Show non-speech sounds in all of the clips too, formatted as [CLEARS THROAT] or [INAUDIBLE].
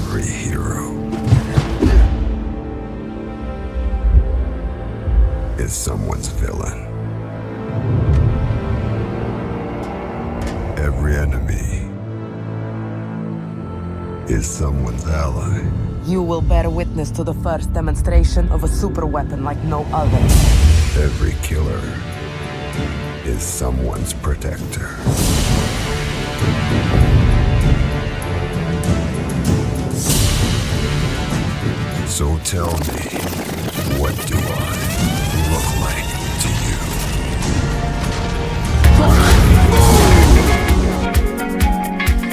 Every hero is someone's villain. Every enemy is someone's ally. You will bear witness to the first demonstration of a super weapon like no other. Every killer is someone's protector. So tell me, what do I look like to you?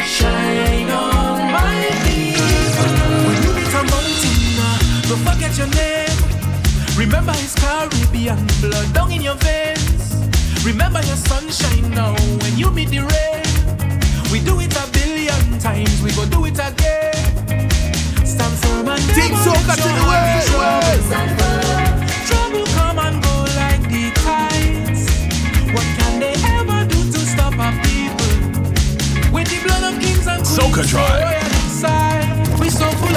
Shine on my people. When you meet a mountain, don't forget your name. Remember his Caribbean blood down in your veins. Remember your sunshine now when you meet the rain. We do it a billion times, we go do it again. Stand firm and Team Soca to the way, troubled. way. Trouble come and go like the tides. What can they ever do to stop our people? With the blood of kings and queens Soca so Drive. we so full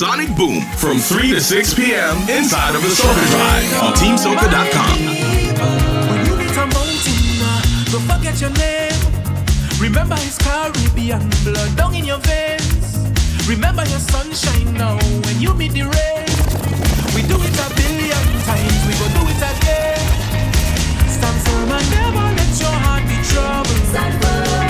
Sonic Boom from 3 to 6 p.m. inside of the Soca Drive on TeamSoca.com. When you meet a mountain, don't forget your name. Remember his Caribbean blood down in your veins. Remember your sunshine now when you meet the rain. We do it a billion times, we go do it again. Stand firm and never let your heart be troubled.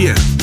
6 p.m.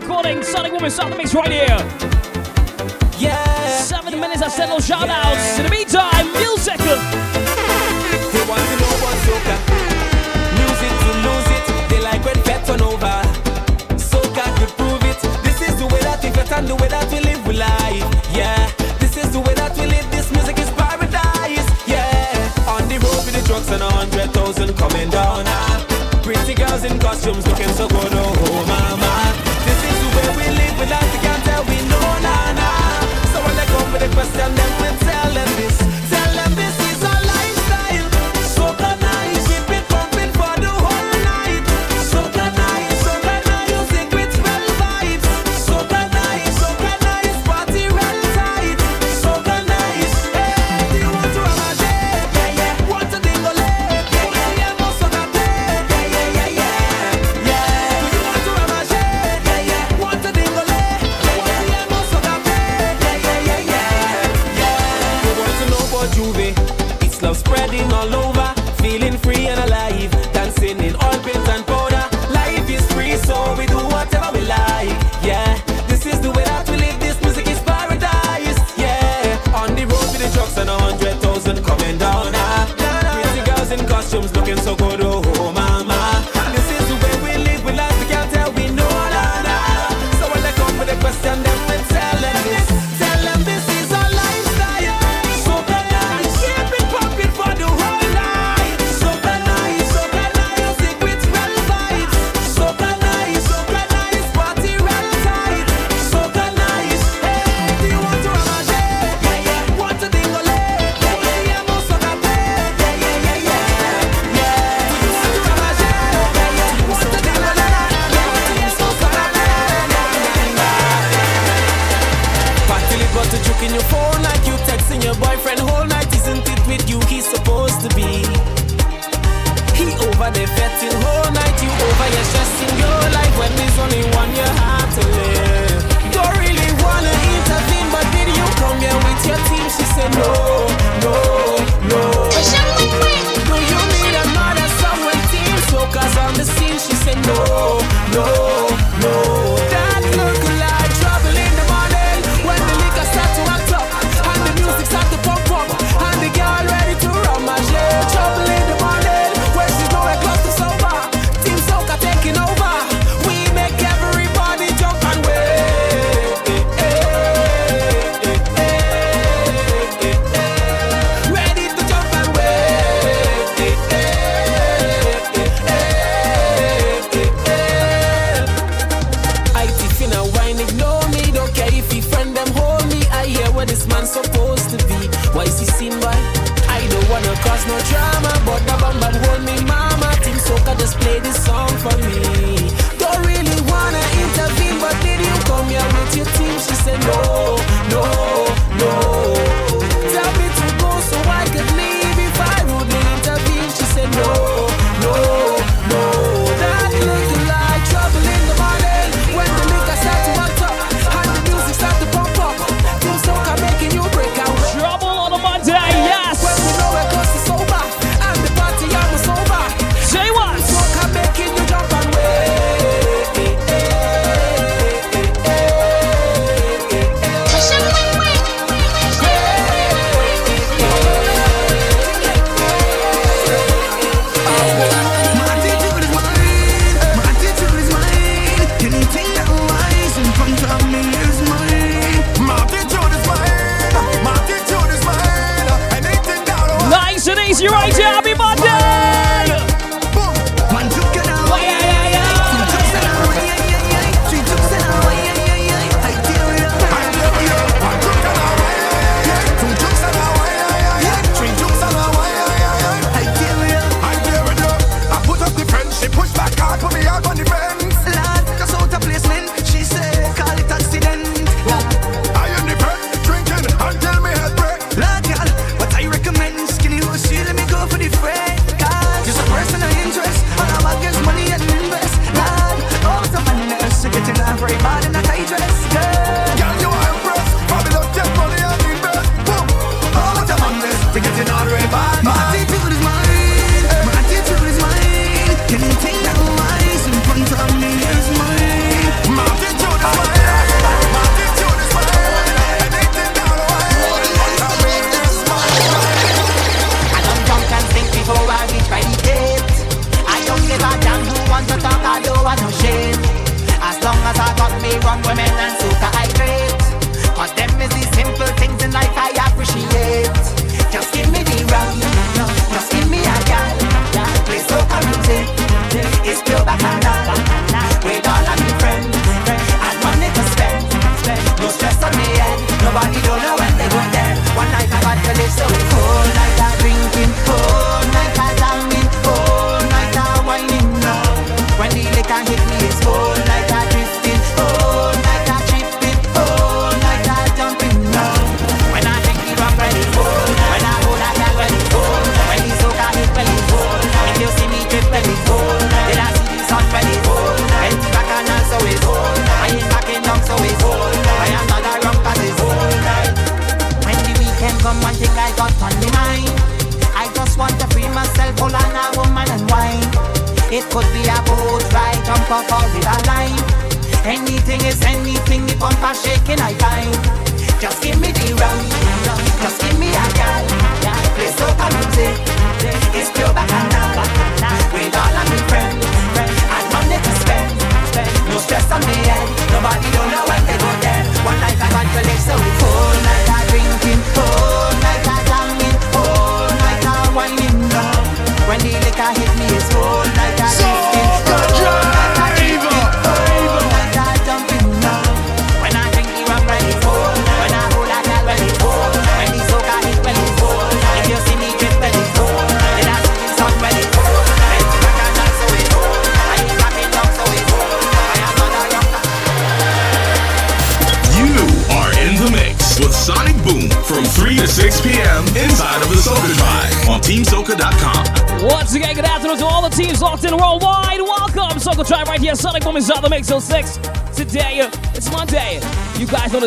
recording. Sonic Woman, start the mix right here. Yeah. Seven yeah, minutes of settle shout yeah. outs. In the meantime, music. They want to know what's soca. Music to lose it. They like when pets turn over. Soca could prove it. This is the way that we fit and the way that we live, we life. Yeah. This is the way that we live. This music is paradise. Yeah. On the road with the drugs and a hundred thousand coming down. Ah. Pretty girls in costumes looking so good, oh, oh mama. But like can't tell we know, nah, nah. So when they come with the question, then we tell them this.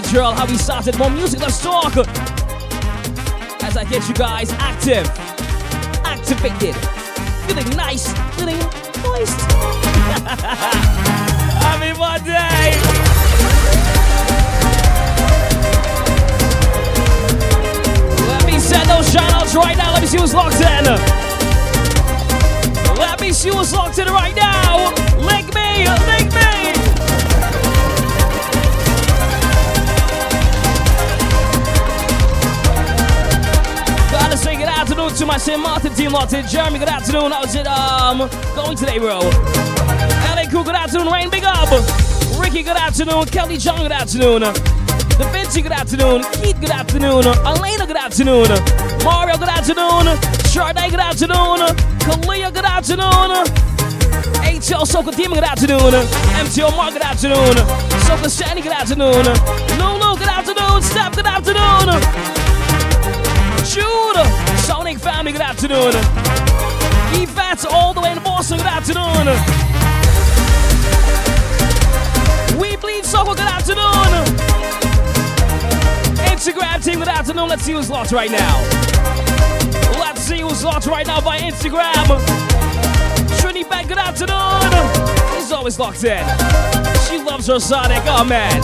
The drill, how we started. More music, let's talk. As I get you guys active, Martin in. Jeremy, good afternoon. How's it um going today, bro? LA Cool, good afternoon. Rain, big up. Ricky, good afternoon. Kelly John, good afternoon. Da Vinci, good afternoon. Keith, good afternoon. Elena, good afternoon. Mario, good afternoon. Sade, good afternoon. Kalia, good afternoon. HL Soca Team, good afternoon. MTO Mark, good afternoon. Soca Sandy, good afternoon. Lulu, good afternoon. Steph, good afternoon. Jude, Sonic Family, good afternoon. Yvette, all the way in Boston, good afternoon. We Bleed Soca, good afternoon. Instagram team, good afternoon. Let's see who's locked right now. Let's see who's locked right now by Instagram. Trini Beck, good afternoon. He's always locked in. She loves her Sonic. Oh, man.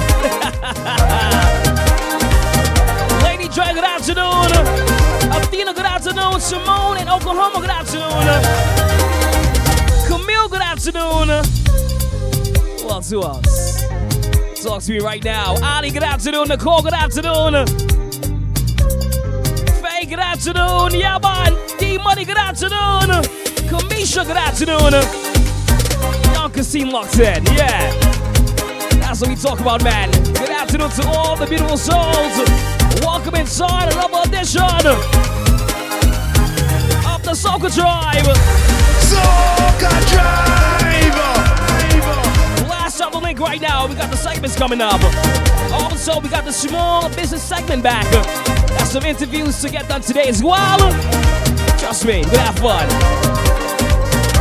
[LAUGHS] Lady Dre, good afternoon. Athena, good afternoon. Simone in Oklahoma, good afternoon. Camille, good afternoon. Who else? Who else? Talk to me right now. Ali, good afternoon. Nicole, good afternoon. Faye, good afternoon. Yaman, D Money, good afternoon. Kamisha, good afternoon. Young Kasim locked in. Yeah. That's what we talk about, man. Good afternoon to all the beautiful souls. Welcome inside another edition Soca Drive. Soca Drive! Blast up the link right now. We got the segments coming up. Also, we got the small business segment back. Got some interviews to get done today as well. Trust me, we're have fun.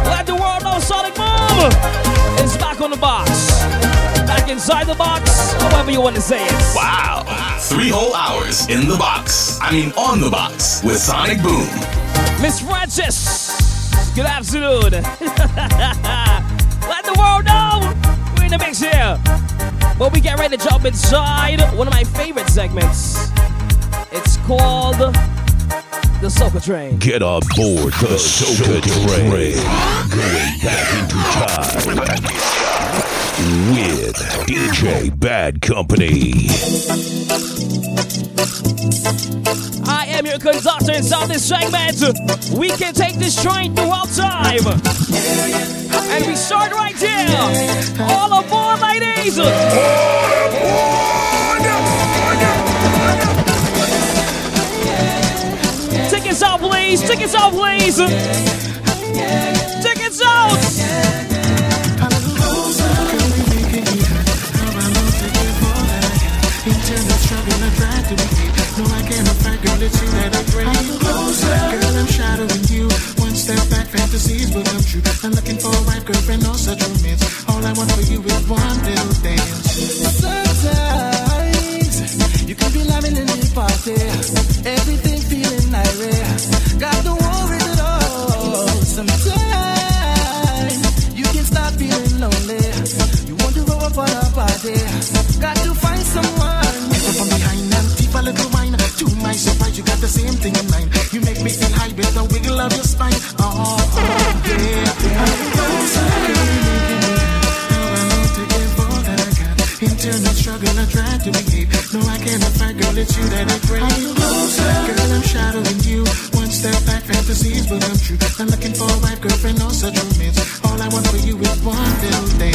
Let the world know Sonic Boom is back on the box. Back inside the box, however you want to say it. Wow. Three whole hours in the box. I mean, on the box with Sonic Boom. Miss Francis, good afternoon. [LAUGHS] Let the world know we're in the mix here. But we get ready to jump inside one of my favorite segments. It's called the Soca Train. Get on board the Soca Train. Going back into time with DJ Bad Company. I am your conductor inside this segment. We can take this train throughout time. And we start right here. All aboard, ladies. Tickets out, please. Tickets out, please. Girl, I'm shadowing you. One step back, fantasies will come true. I'm looking for a right girlfriend, no such romance. All I want for you same thing in mind. You make me feel high with the wiggle of your spine. Oh, oh yeah. I'm. Internal struggle, I try to behave. No, I cannot fight, girl, it's you that I crave. I'm girl, I'm shadowing you. One step back, fantasies will come true. I'm looking for a wife, girlfriend, no such romance. All I want for you is one little dance.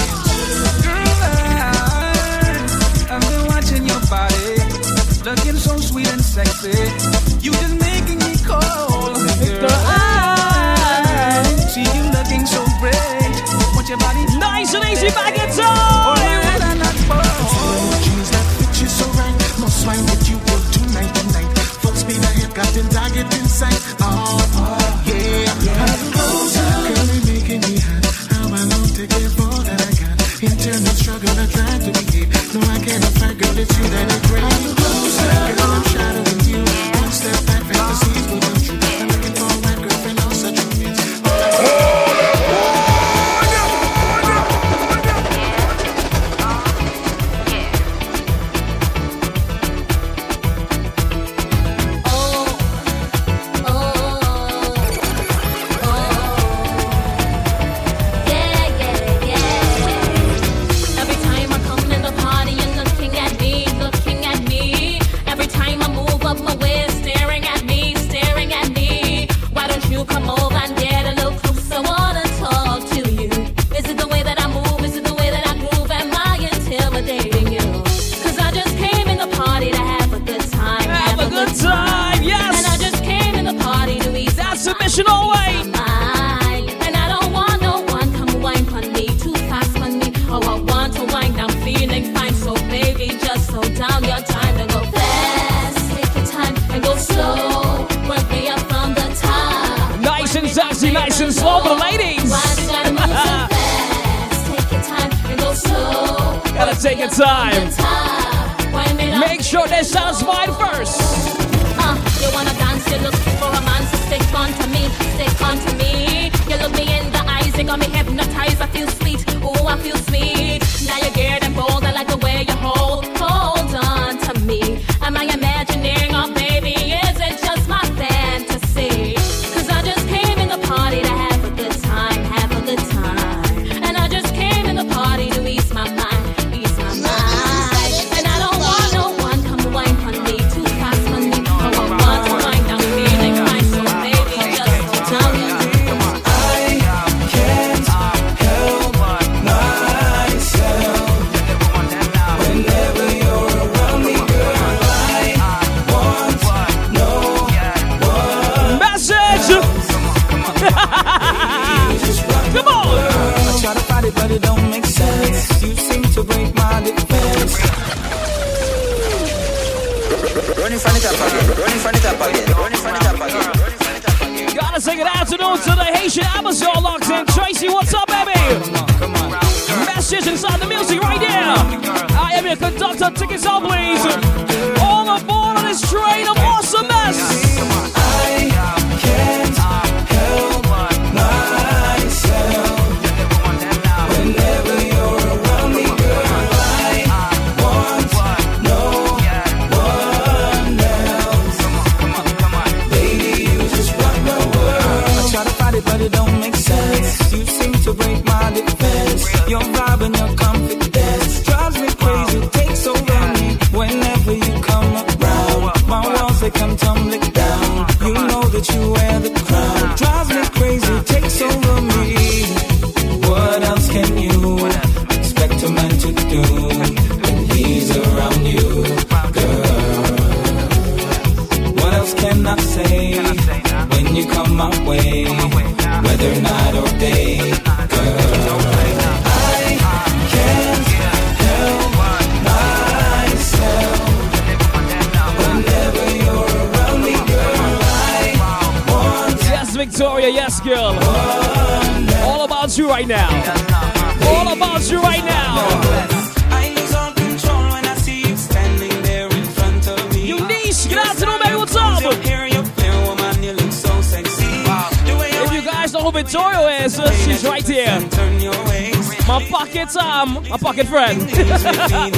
a pocket um, a pocket friend. [LAUGHS] yeah.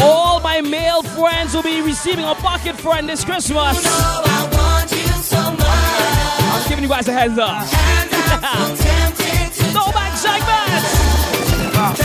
All my male friends will be receiving a pocket friend this Christmas. I'm giving you guys a heads up. [LAUGHS] Go back, Jack Bass.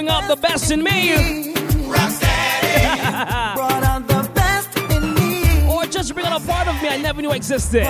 bring out the best in me. Rocksteady. [LAUGHS] brought out the best in me. Or just bring out a part of me I never knew existed.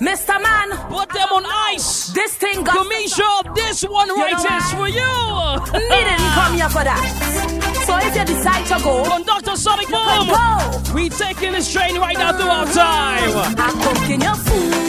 Mr. Man, put them on ice. This thing got to make sure this one right you for you. Me didn't come here for that. So if you decide to go, conductor Sonic Boom, we taking this train right now through our time. I'm cooking your food.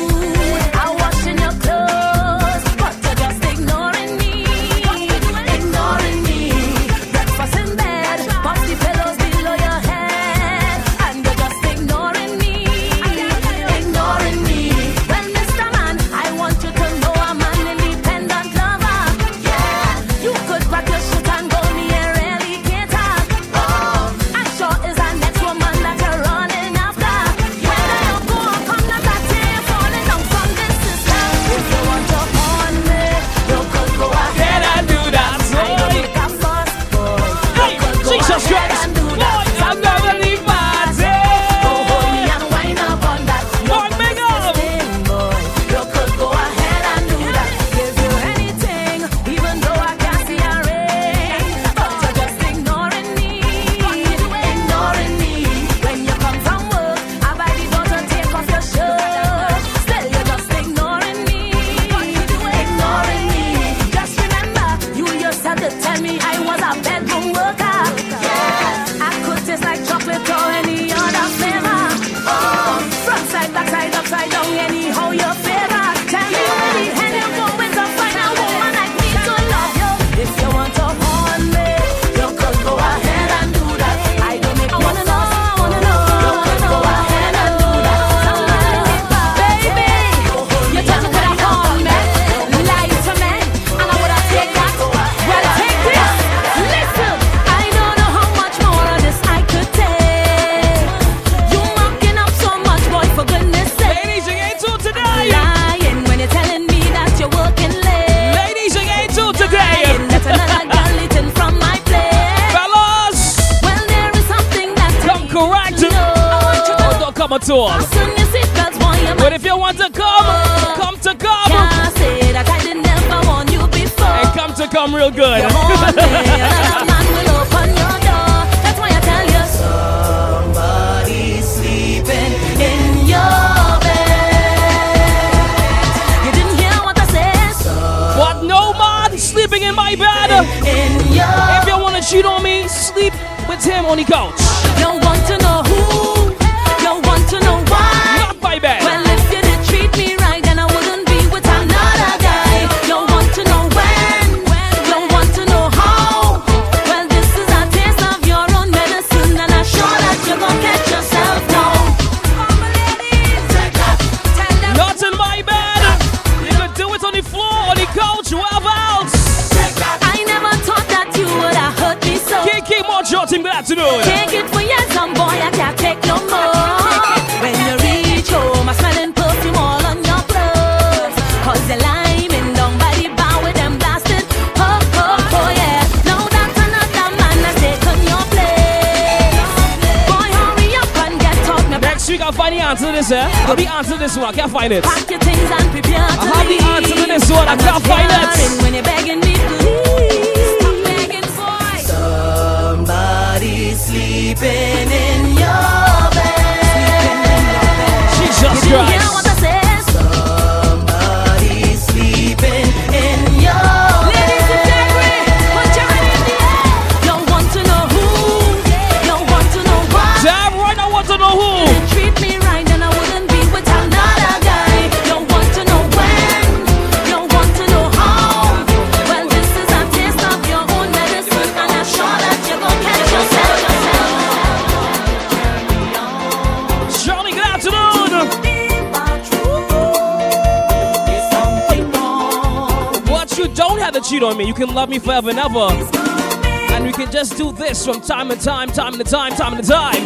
Time and time, time and time, time and time.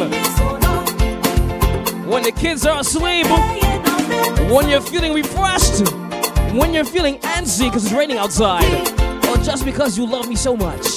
When the kids are asleep, when you're feeling refreshed, when you're feeling antsy because it's raining outside, or just because you love me so much.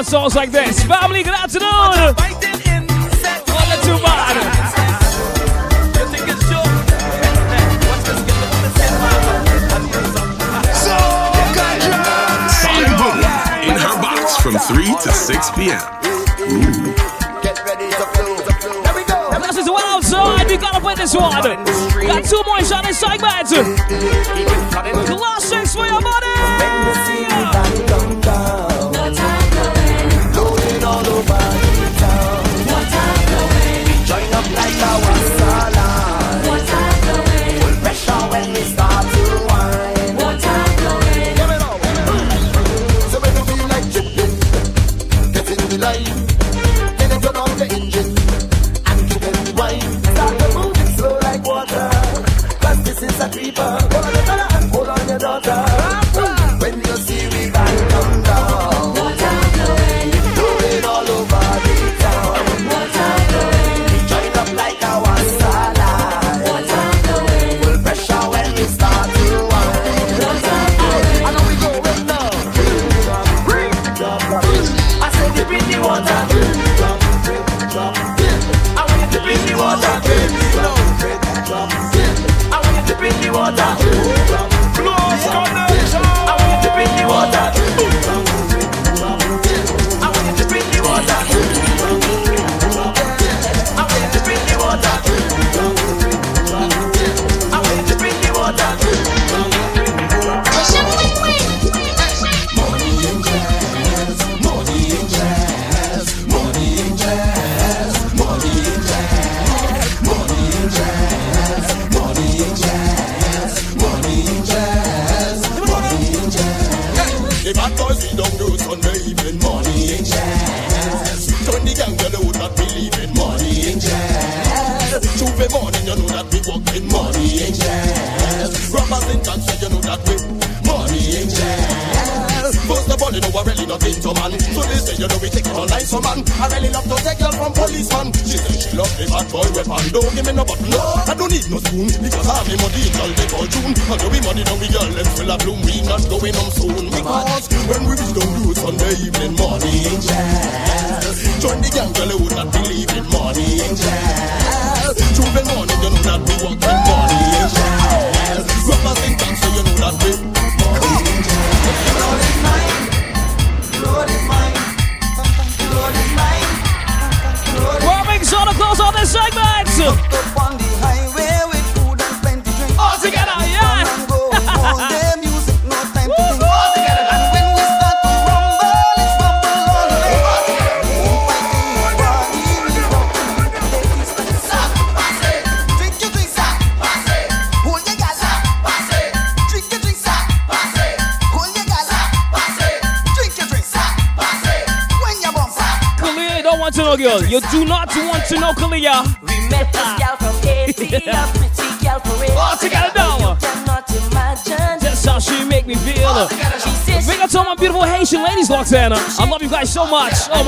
on songs like this. Family, good afternoon. All the too bad. From 3 to 6 p.m. Ooh. Get ready to flow. This is well outside. We gotta win this one. Got two more shots in segment. Classics for your money.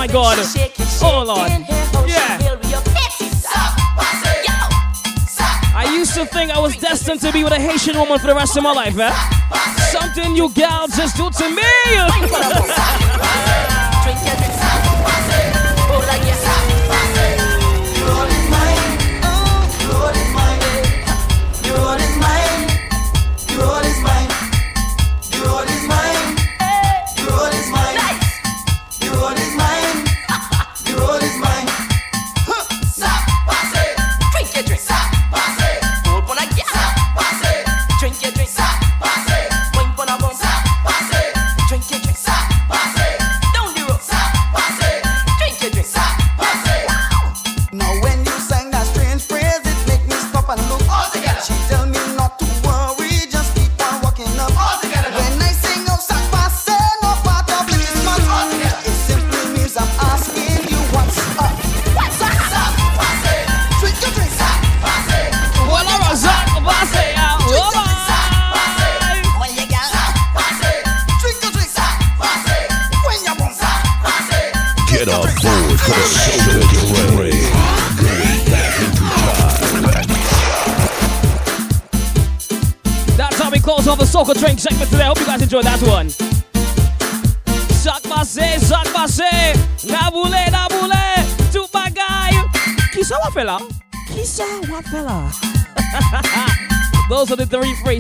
my god. Oh lord. Yeah. I used to think I was destined to be with a Haitian woman for the rest of my life, man. Something you gals just do to me. [LAUGHS]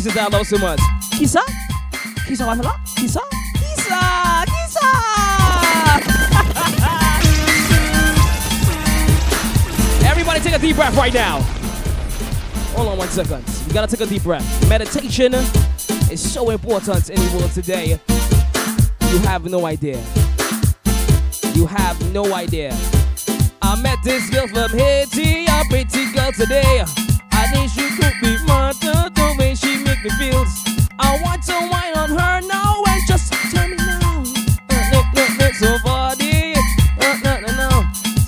Kissa love so much. demás. Quizá, quizá bájala, quizá, quizá, quizá. Everybody take a deep breath right now. Hold on one second. We gotta take a deep breath. Meditation is so important in the world today. You have no idea. You have no idea. I met this girl from Haiti, a pretty girl today. I need she could be mine, don't make she make me feel. I want to wine on her now and just turn me now. Uh, no, no, no, so body. Uh, no, no, no.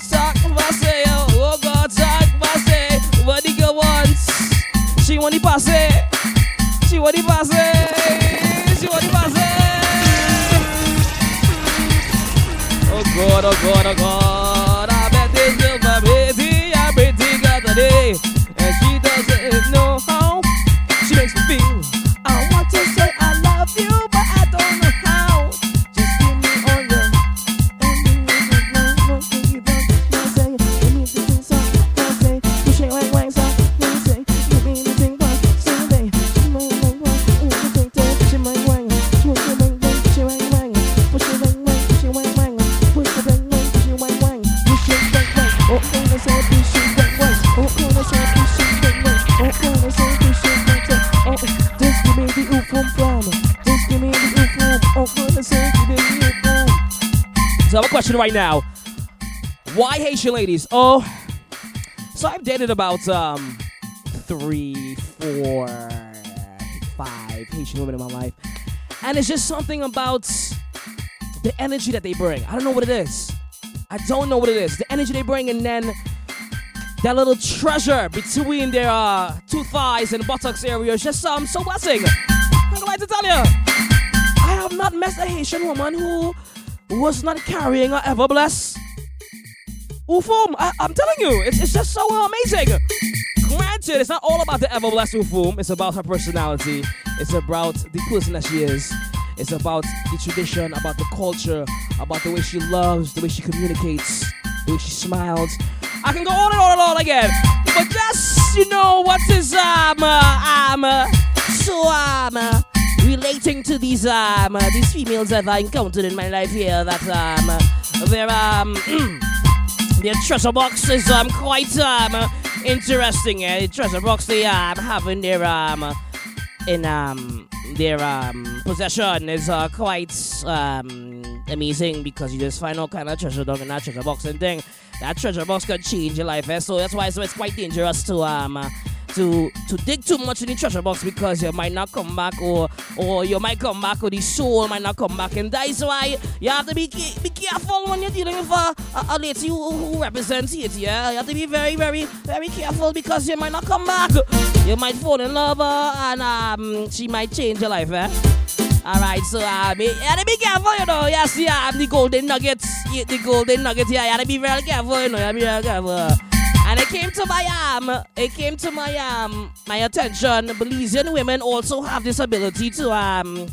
Talk passe, oh God, talk passe. What the girl wants? She want the passe. She want the passe. She want the passe. Oh God, oh God, oh God. question right now. Why Haitian ladies? Oh, so I've dated about um three, four, five Haitian women in my life, and it's just something about the energy that they bring. I don't know what it is. I don't know what it is. The energy they bring, and then that little treasure between their uh, two thighs and buttocks area is just um, so blessing. I'm glad to tell you, I have not met a Haitian woman who was not carrying a ever bless. Ufum, I, I'm telling you, it's, it's just so amazing. Granted, it's not all about the ever blessed Ufum. It's about her personality. It's about the person that she is. It's about the tradition, about the culture, about the way she loves, the way she communicates, the way she smiles. I can go on and on and on again. But just, you know, what is um, uh, um, uh, so um, uh, relating to these um, uh, these females that I encountered in my life here that um, uh, they're um, [CLEARS THROAT] their treasure box is um quite um interesting. Yeah, the treasure box they um have in their um in um their um possession is uh, quite um amazing because you just find all kind of treasure down in that treasure box and thing. That treasure box could change your life, eh? so that's why so it's quite dangerous to um. Uh, to, to dig too much in the treasure box because you might not come back or or you might come back or the soul might not come back and that's why you have to be be careful when you're dealing with a, a, a lady who, who represents it yeah you have to be very very very careful because you might not come back you might fall in love uh, and um she might change your life eh Alright, so um, you have to be careful, you know. Yes, yeah, the golden nuggets, the golden nuggets. Yeah, you have to be very careful, you know. You to be very careful. And it came to my um, it came to my um, my attention. Belizean women also have this ability to um,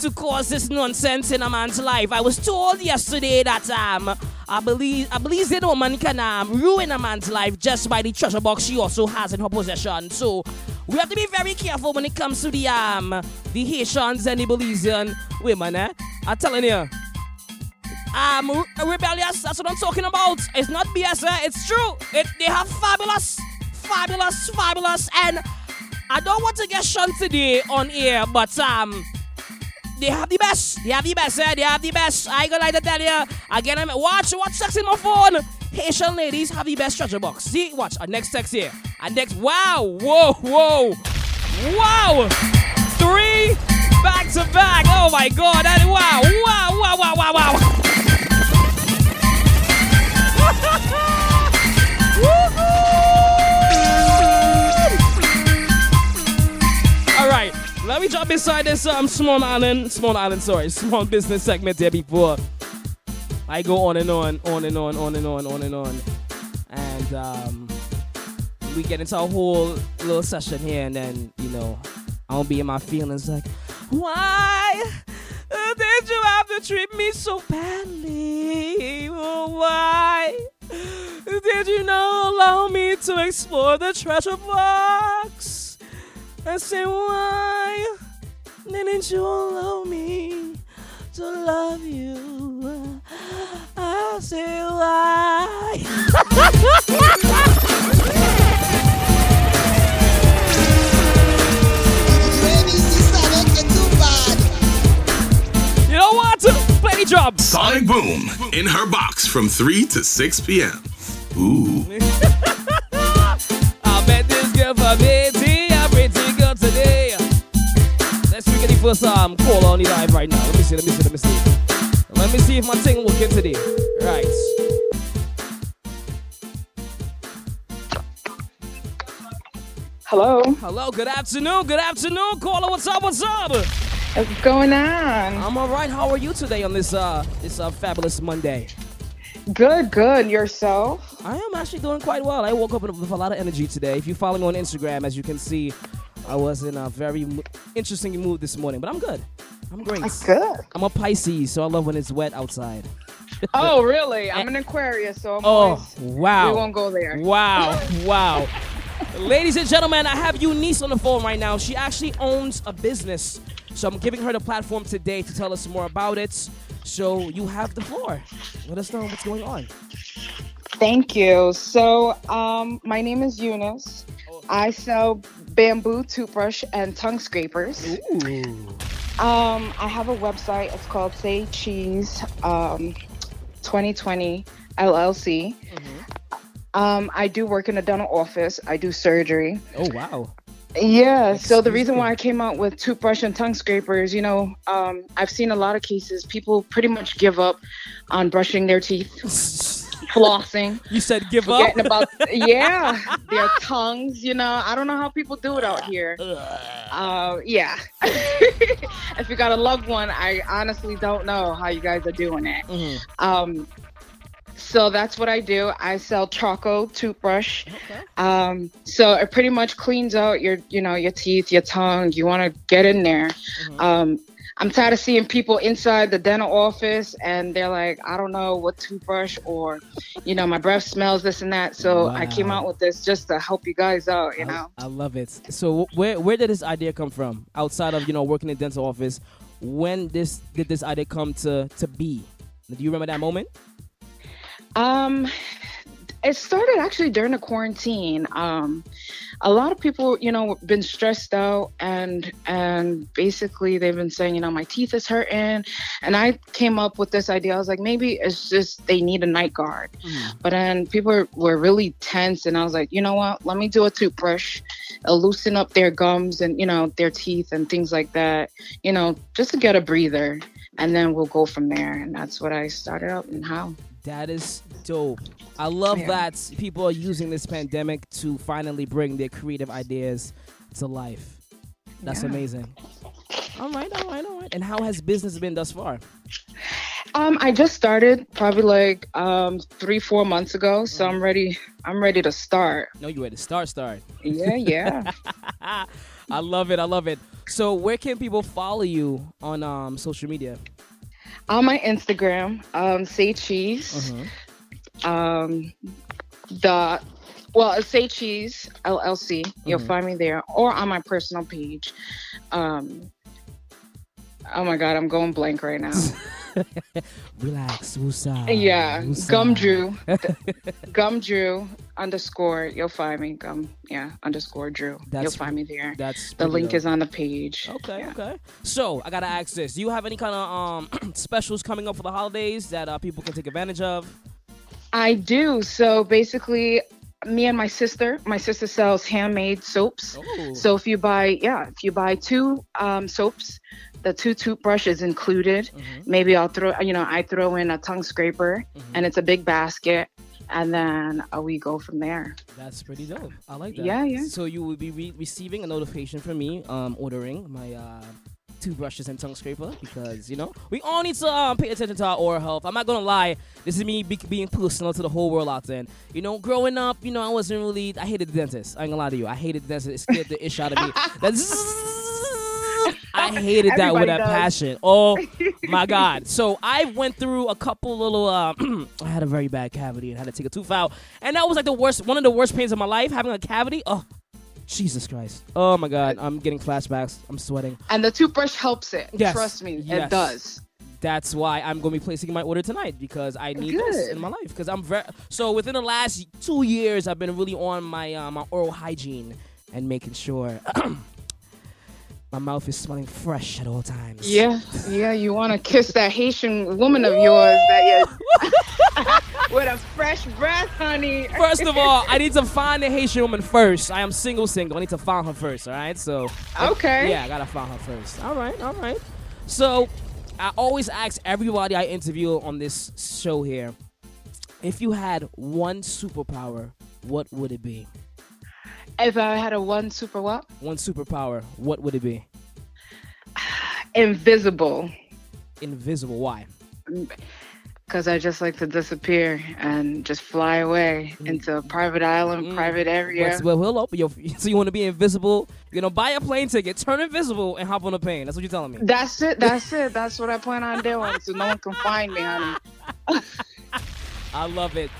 to cause this nonsense in a man's life. I was told yesterday that um, I believe a Belizean woman can um, ruin a man's life just by the treasure box she also has in her possession. So we have to be very careful when it comes to the um, the Haitians and the Belizean women. Eh? I'm telling you. Um, re- rebellious, that's what I'm talking about. It's not BS, eh? it's true. It, they have fabulous, fabulous, fabulous, and I don't want to get shunned today on air, but um, they have the best. They have the best, eh? They have the best. I gonna lie to tell you. Again, I'm watch, watch sex in my phone. Haitian ladies have the best treasure box. See, watch. Our next text here. And next, wow, whoa, whoa, wow, three back to back. Oh my God! That, wow, wow, wow, wow, wow, wow. Jump inside this um small island, small island, sorry, [LAUGHS] small business segment there before I go on and on, on and on, and on and on, and on and on, and um we get into a whole little session here, and then you know I'll be in my feelings like, why did you have to treat me so badly? Oh, why did you not allow me to explore the treasure box? I say, why didn't you allow me to love you? I say, why? [LAUGHS] You know what? The drum. Sonic Boom in her box from 3 to 6 p.m. Ooh. [LAUGHS] I met this girl from Haiti, first um, call on the live right now. Let me see, let me see, let me see. Let me see if my thing working today. Right. Hello. Hello, good afternoon, good afternoon. Caller, what's up, what's up? What's going on? I'm all right. How are you today on this uh this uh fabulous Monday? Good, good. Yourself? I am actually doing quite well. I woke up with a lot of energy today. If you follow me on Instagram, as you can see, I was in a very interesting mood this morning, but I'm good. I'm great. That's good. I'm a Pisces, so I love when it's wet outside. [LAUGHS] Oh, really? I'm an Aquarius, so I'm Oh, always, wow. We won't go there. Wow, [LAUGHS] wow. Ladies and gentlemen, I have Eunice on the phone right now. She actually owns a business. So I'm giving her the platform today to tell us more about it. So you have the floor. Let us know what's going on. Thank you. So, um, my name is Eunice. I sell bamboo toothbrush and tongue scrapers. Um, I have a website. It's called Say Cheese um, 2020 LLC. Um, I do work in a dental office. I do surgery. Oh wow. Yeah. So the reason why I came out with toothbrush and tongue scrapers, you know, um, I've seen a lot of cases. People pretty much give up on brushing their teeth, [LAUGHS] flossing. You said give up? about yeah [LAUGHS] their tongues. You know, I don't know how people do it out here. Uh, yeah. [LAUGHS] if you got a loved one, I honestly don't know how you guys are doing it. Mm-hmm. Um, so that's what I do. I sell Choco toothbrush. Um, so it pretty much cleans out your, you know, your teeth, your tongue. You want to get in there. Um, I'm tired of seeing people inside the dental office and they're like, I don't know what toothbrush or, you know, my breath smells this and that. So I came out with this just to help you guys out, you know. I love it. So where where did this idea come from? Outside of you know working in dental office, when this did this idea come to to be? Do you remember that moment? Um, it started actually during the quarantine. Um, a lot of people, you know, been stressed out and and basically they've been saying, you know, my teeth is hurting. And I came up with this idea. I was like, maybe it's just they need a night guard. But then people were, were really tense, and I was like, you know what? Let me do a toothbrush, It'll loosen up their gums and you know their teeth and things like that. You know, just to get a breather, and then we'll go from there. And that's what I started out and how. That is dope. I love Yeah. that people are using this pandemic to finally bring their creative ideas to life. That's Yeah. amazing. All right, all right, all right. And how has business been thus far? Um, I just started probably like um three, four months ago, so I'm ready. I'm ready to start. No, you ready to start? Start. Yeah, yeah. [LAUGHS] I love it. I love it. So, where can people follow you on um, social media? On my Instagram, um, say cheese. Um, the well, say cheese LLC. You'll Mhm. find me there, or on my personal page. Um, oh my God, I'm going blank right now. [LAUGHS] Relax, Wusa. yeah, Wusa. Gum Drew, [LAUGHS] Gum Drew underscore. You'll find me. Gum, yeah, underscore Drew. That's- you'll find me there. That's the link dope. is on the page. Okay, okay. So I gotta ask this: Do you have any kind of um [CLEARS THROAT] specials coming up for the holidays that uh, people can take advantage of? I do. So basically, me and my sister, my sister sells handmade soaps. Oh. So if you buy, yeah, if you buy two um, soaps, the two toothbrushes included. Mm-hmm. Maybe I'll throw, you know, I throw in a tongue scraper, Mm-hmm. and it's a big basket, and then uh, we go from there. That's pretty dope. I like that. Yeah, yeah. So you will be re- receiving a notification from me um ordering my uh toothbrushes and tongue scraper because you know we all need to um, pay attention to our oral health. I'm not gonna lie, this is me be- being personal to the whole world out there. You know, growing up, you know, I wasn't really. I hated the dentist. I ain't gonna lie to you. I hated the dentist. It scared the ish out of me. [LAUGHS] That's. I hated that with Everybody that does. passion. Oh [LAUGHS] my god! So I went through a couple little. Uh, [CLEARS THROAT] I had a very bad cavity and had to take a tooth out, and that was like the worst, one of the worst pains of my life. Having a cavity. Oh, Jesus Christ! Oh my god! I'm getting flashbacks. I'm sweating. And the toothbrush helps it. Yes. Trust me, Yes. it does. That's why I'm going to be placing my order tonight because I need this in my life. Because I'm very so within the last two years, I've been really on my uh, my oral hygiene and making sure [CLEARS THROAT] my mouth is smelling fresh at all times. Yeah, yeah. You want to kiss that Haitian woman of yours that you [LAUGHS] with a fresh breath, honey. First of all, I need to find the Haitian woman first. I am single, single. I need to find her first. All right, so Okay. yeah, I gotta find her first. All right, all right. So I always ask everybody I interview on this show here, if you had one superpower, what would it be? If I had a one super what? One superpower, what would it be? [SIGHS] Invisible. Invisible. Why? Because I just like to disappear and just fly away mm. into a private island, mm. private area. Well, we'll open your. [LAUGHS] So you want to be invisible? You know, buy a plane ticket, turn invisible, and hop on a plane. That's what you're telling me. That's it. [LAUGHS] That's it. That's what I plan on doing. So no one can find me, honey. [LAUGHS] I love it.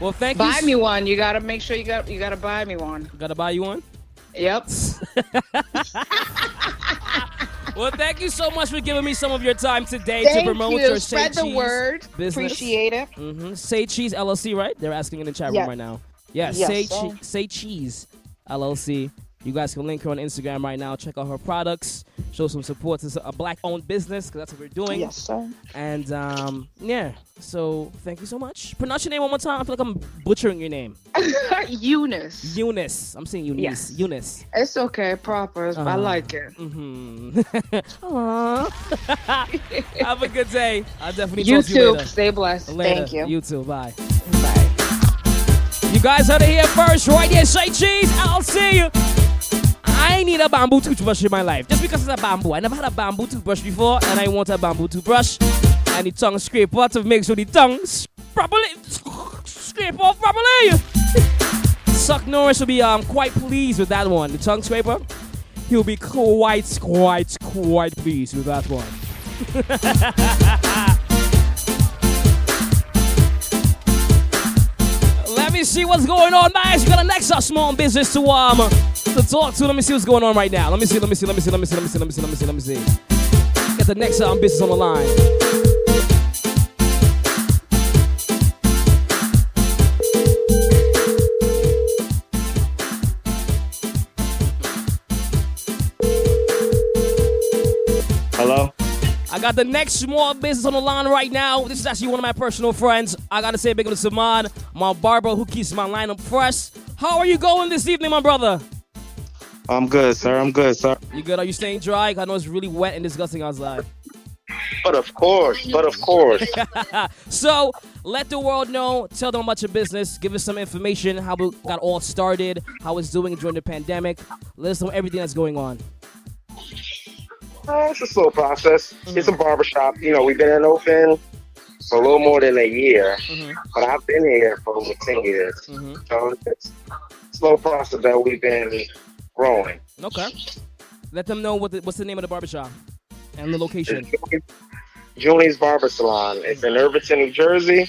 Well, thank you. buy me one. You gotta make sure you got you gotta buy me one. Gotta buy you one. Yep. [LAUGHS] Well, thank you so much for giving me some of your time today Thank to promote you. your Spread Say the Cheese word. business. Appreciate it. Mm-hmm. Say Cheese LLC, right? They're asking in the chat room right now. Yes, Yes, Say sir. che- Say Cheese LLC. You guys can link her on Instagram right now. Check out her products. Show some support to a black-owned business because that's what we're doing. Yes, sir. And um, yeah, so thank you so much. Pronounce your name one more time. I feel like I'm butchering your name. [LAUGHS] Eunice. Eunice. I'm saying Eunice. Yes. Eunice. It's okay, proper. I Uh, like it. Mm-hmm. [LAUGHS] [LAUGHS] Have a good day. I'll definitely You talk to you too. later. Stay blessed. Later. Thank you. You too. Bye. You guys heard it here first, right here. Say cheese. I'll see you. I need a bamboo toothbrush in my life. Just because it's a bamboo. I never had a bamboo toothbrush before, and I want a bamboo toothbrush. And the tongue scraper to make sure the tongue properly scrape off properly. [LAUGHS] Chuck Norris will be um quite pleased with that one. The tongue scraper. He'll be quite, quite, quite pleased with that one. [LAUGHS] Let me see what's going on, guys. We got a next uh, small business to um to talk to. Let me see what's going on right now. Let me see. Let me see. Let me see. Let me see. Let me see. Let me see. Let me see. Let me see. Get the next business on the line. Got the next small business on the line right now. This is actually one of my personal friends. I gotta say big up to Saman, my barber who keeps my lineup fresh. How are you going this evening, my brother? I'm good, sir. I'm good, sir. You good? Are you staying dry? I know it's really wet and disgusting outside. But of course, but of course. [LAUGHS] so let the world know. Tell them about your business. Give us some information. How we got all started. How it's doing during the pandemic. Let us know everything that's going on. Uh, it's a slow process. It's mm-hmm. a barbershop. You know, we've been in open for a little more than a year, mm-hmm. but I've been here for over 10 years. Mm-hmm. So it's a slow process that we've been growing. Okay. Let them know what the, what's the name of the barbershop and the location. Junie's Barber Salon. It's in Irvington, New Jersey,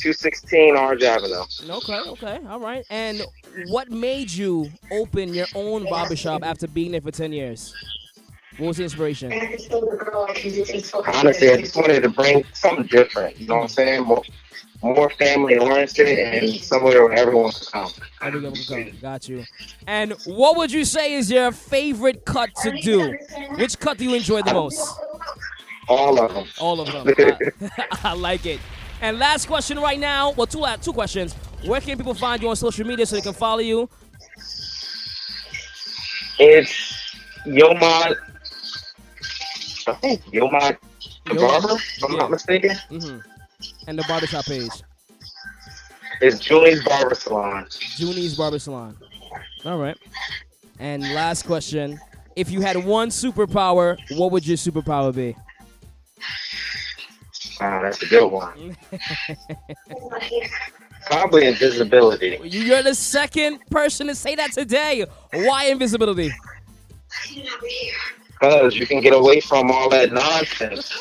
216 Orange Avenue. Okay, okay, all right. And what made you open your own barbershop after being there for 10 years? What was the inspiration? Honestly, I just wanted to bring something different. You know what I'm saying? More, more family oriented and somewhere where everyone can come. Everyone can come. Got you. And what would you say is your favorite cut to do? Which cut do you enjoy the most? All of them. All of them. I, [LAUGHS] [LAUGHS] I like it. And last question right now. Well, two uh, two questions. Where can people find you on social media so they can follow you? It's Yomad. I think Yomad Barber, if I'm not mistaken. hmm And the barbershop page. It's Julie's Barber Salon. Junie's Barber Salon. All right. And last question. If you had one superpower, what would your superpower be? Wow, that's a good one. Probably invisibility. You're the second person to say that today. Why invisibility? Because you can get away from all that nonsense.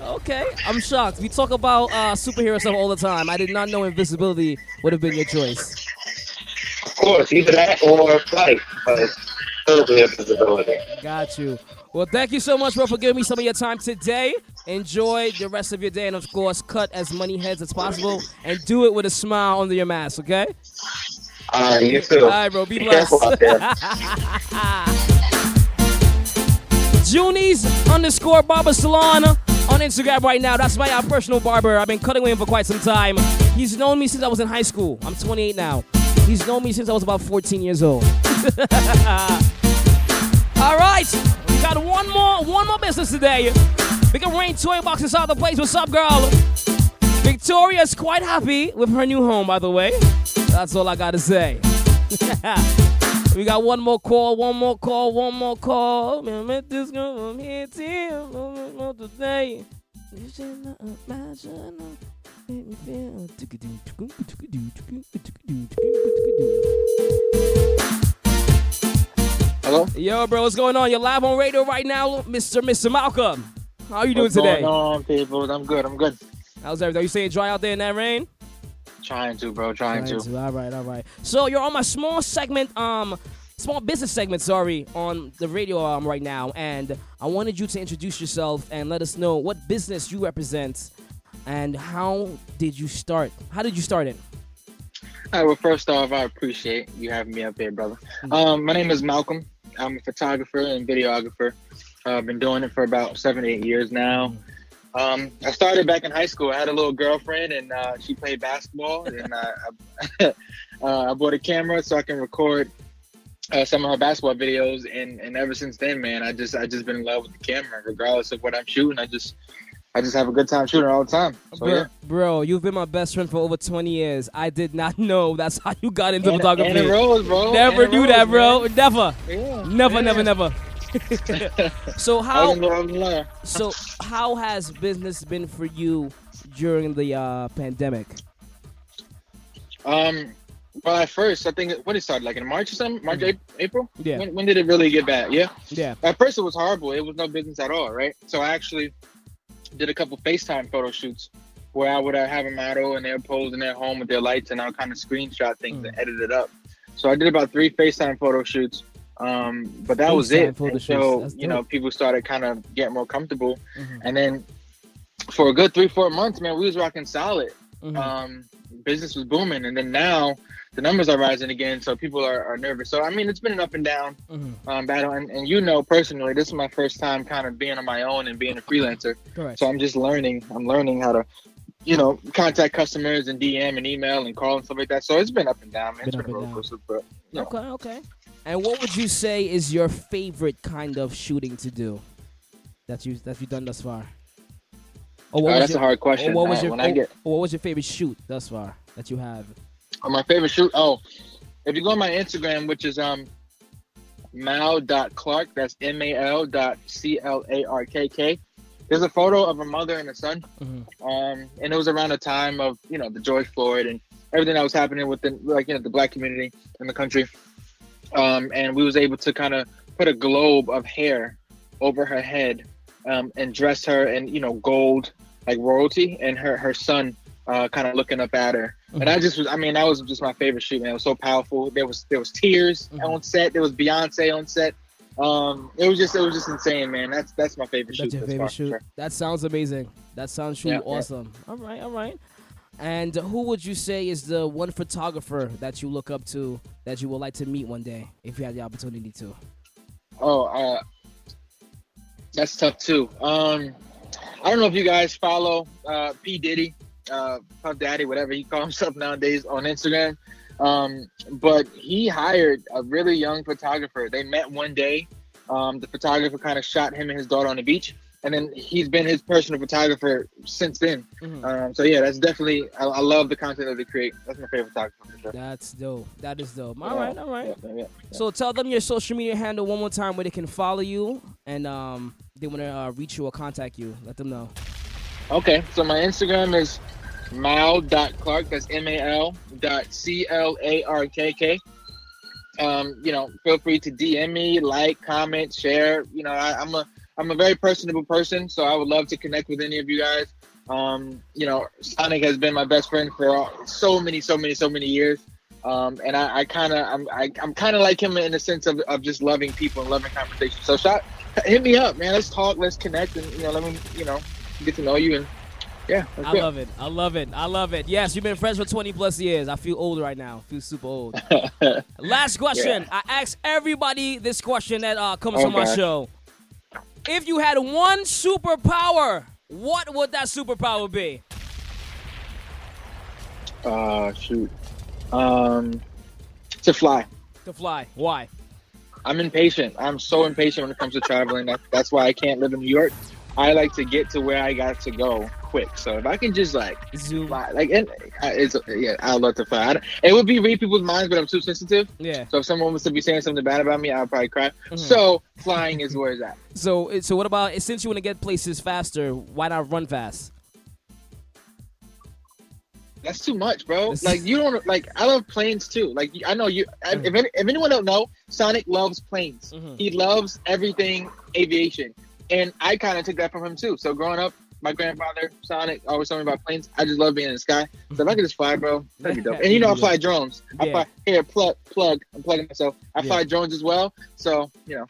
Okay, I'm shocked. We talk about uh, superhero stuff all the time. I did not know invisibility would have been your choice. Of course, either that or flight, but probably invisibility. Got you. Well, thank you so much, bro, for giving me some of your time today. Enjoy the rest of your day, and of course, cut as many heads as possible, and do it with a smile under your mask. Okay? All right, you too. All right, bro. Be Be careful out there. blessed. [LAUGHS] Junies underscore barber salon on Instagram right now. That's my uh, personal barber. I've been cutting with him for quite some time. He's known me since I was in high school. I'm 28 now. He's known me since I was about 14 years old. [LAUGHS] All right, we got one more, one more business today. We got Rain Toy Box inside the place. What's up, girl? Victoria's quite happy with her new home, by the way. That's all I gotta say. [LAUGHS] we got one more call, one more call, one more call. Man, I met this girl from here more today. You should not imagine. Make me feel. Hello? Yo, bro, what's going on? You're live on radio right now, Mr. Mr. Malcolm. How are you doing What's today? going on, people? I'm good. I'm good. How's everything? Are you staying dry out there in that rain? Trying to, bro. Trying, to. All right, all right. So you're on my small segment, um, small business segment, sorry, on the radio um right now, and I wanted you to introduce yourself and let us know what business you represent and how did you start? How did you start it? All right, well, first off, I appreciate you having me up here, brother. Um, my name is Malcolm. I'm a photographer and videographer. Uh, I've been doing it for about seven, eight years now. Um, I started back in high school. I had a little girlfriend, and uh, she played basketball. And uh, I, [LAUGHS] uh, I bought a camera so I can record uh, some of her basketball videos. And, and ever since then, man, I just I just been in love with the camera, regardless of what I'm shooting. I just I just have a good time shooting all the time. So bro, yeah. bro, you've been my best friend for over 20 years. I did not [LAUGHS] know that's how you got into And- photography. it rolls, bro. Never it knew that, bro. Never. Yeah. Never, Yeah. never, never. So [LAUGHS] how was involved in life. so how has business been for you during the uh, pandemic? Um, well, at first, I think when it started, like in March or something, March, April. Mm-hmm. Yeah. When, when did it really get bad? Yeah. Yeah. At first, it was horrible. It was no business at all, right? So I actually did a couple FaceTime photo shoots where I would uh, have a model and they're in their home with their lights, and I'll kind of screenshot things Mm. and edit it up. So I did about three FaceTime photo shoots. Um, but that was it. And so that's you know, people started kind of getting more comfortable, Mhm. and then for a good three, four months, man, we was rocking solid. Mhm. Um, business was booming, and then now the numbers are rising again, so people are, are nervous. So I mean, it's been an up and down Mhm. um, battle, and, and you know personally, this is my first time kind of being on my own and being a freelancer. Correct. So I'm just learning. I'm learning how to, you know, contact customers and DM and email and call and stuff like that. So it's been up and down, man. It's Been a roller coaster, but you know. Okay, okay. And what would you say is your favorite kind of shooting to do that you that you've done thus far? Or Uh, was that's a hard question. What was I- your I get- what was your favorite shoot thus far that you have? Oh, my favorite shoot. Oh, if you go on my Instagram, which is um mal.clark, that's M A L dot C L A R K K. There's a photo of a mother and a son. Um, and it was around the time of, you know, the George Floyd and everything that was happening within like, you know, the black community in the country. Um, and we was able to kind of put a globe of hair over her head um, and dress her in, you know, gold like royalty and her her son uh, kind of looking up at her. And I just was, I mean, that was just my favorite shoot, man. It was so powerful. There was there was tears on set. There was Beyonce on set. Um, it was just it was just insane, man. That's that's my favorite That's shoot. your favorite far, shoot. sure. That sounds amazing. That sounds truly Yeah, yeah. awesome. All right, all right. And who would you say is the one photographer that you look up to that you would like to meet one day if you had the opportunity to? Oh, uh, that's tough too. Um, I don't know if you guys follow uh, P Diddy, uh, Puff Daddy, whatever he calls [LAUGHS] himself nowadays on Instagram. Um, but he hired a really young photographer. They met one day. Um, the photographer kind of shot him and his daughter on the beach, and then he's been his personal photographer since then. Um, so yeah, that's definitely. I, I love the content that they create. That's my favorite photographer sure. That's dope. That is dope. Yeah, All right, all right. yeah, yeah, yeah. So tell them your social media handle one more time where they can follow you and um they want to uh, reach you or contact you. Let them know. Okay, so my Instagram is mal.clark. That's M A L dot C L A R K K. Um, you know, feel free to DM me, like, comment, share. You know, I, I'm a I'm a very personable person, so I would love to connect with any of you guys. Um, you know, Sonic has been my best friend for all, so many, so many, so many years. Um, and I, I kind of, I'm, I, I'm kind of like him in the sense of, of just loving people and loving conversation. So, shot, hit me up, man. Let's talk, let's connect, and you know, let me, you know, get to know you and yeah. I love it. I love it. I love it. Yes, you've been friends for 20 plus years. I feel old right now. I feel super old. [LAUGHS] Last question. Yeah. I ask everybody this question that uh, comes Oh, on my show. If you had one superpower, what would that superpower be? Uh, shoot. Um, to fly. To fly. Why? I'm impatient. I'm so impatient when it comes to traveling. That, that's why I can't live in New York. I like to get to where I got to go quick. So if I can just like zoom, fly, like and I- it's yeah, I love to fly. I it would be read people's minds, but I'm too sensitive. Yeah. So if someone was to be saying something bad about me, I'd probably cry. Mhm. So flying is where it's at. So, so what about since you want to get places faster? Why not run fast? That's too much, bro. Like you don't like. I love planes too. Like I know you. If, mm-hmm. any, if anyone don't know, Sonic loves planes. Mm-hmm. He loves everything aviation, and I kind of took that from him too. So growing up, my grandfather Sonic always told me about planes. I just love being in the sky. So if I could just fly, bro, that'd be dope. And you know, I [LAUGHS] fly drones. I Yeah. fly here. Plug, plug. I'm plugging myself. I Yeah. fly drones as well. So you know,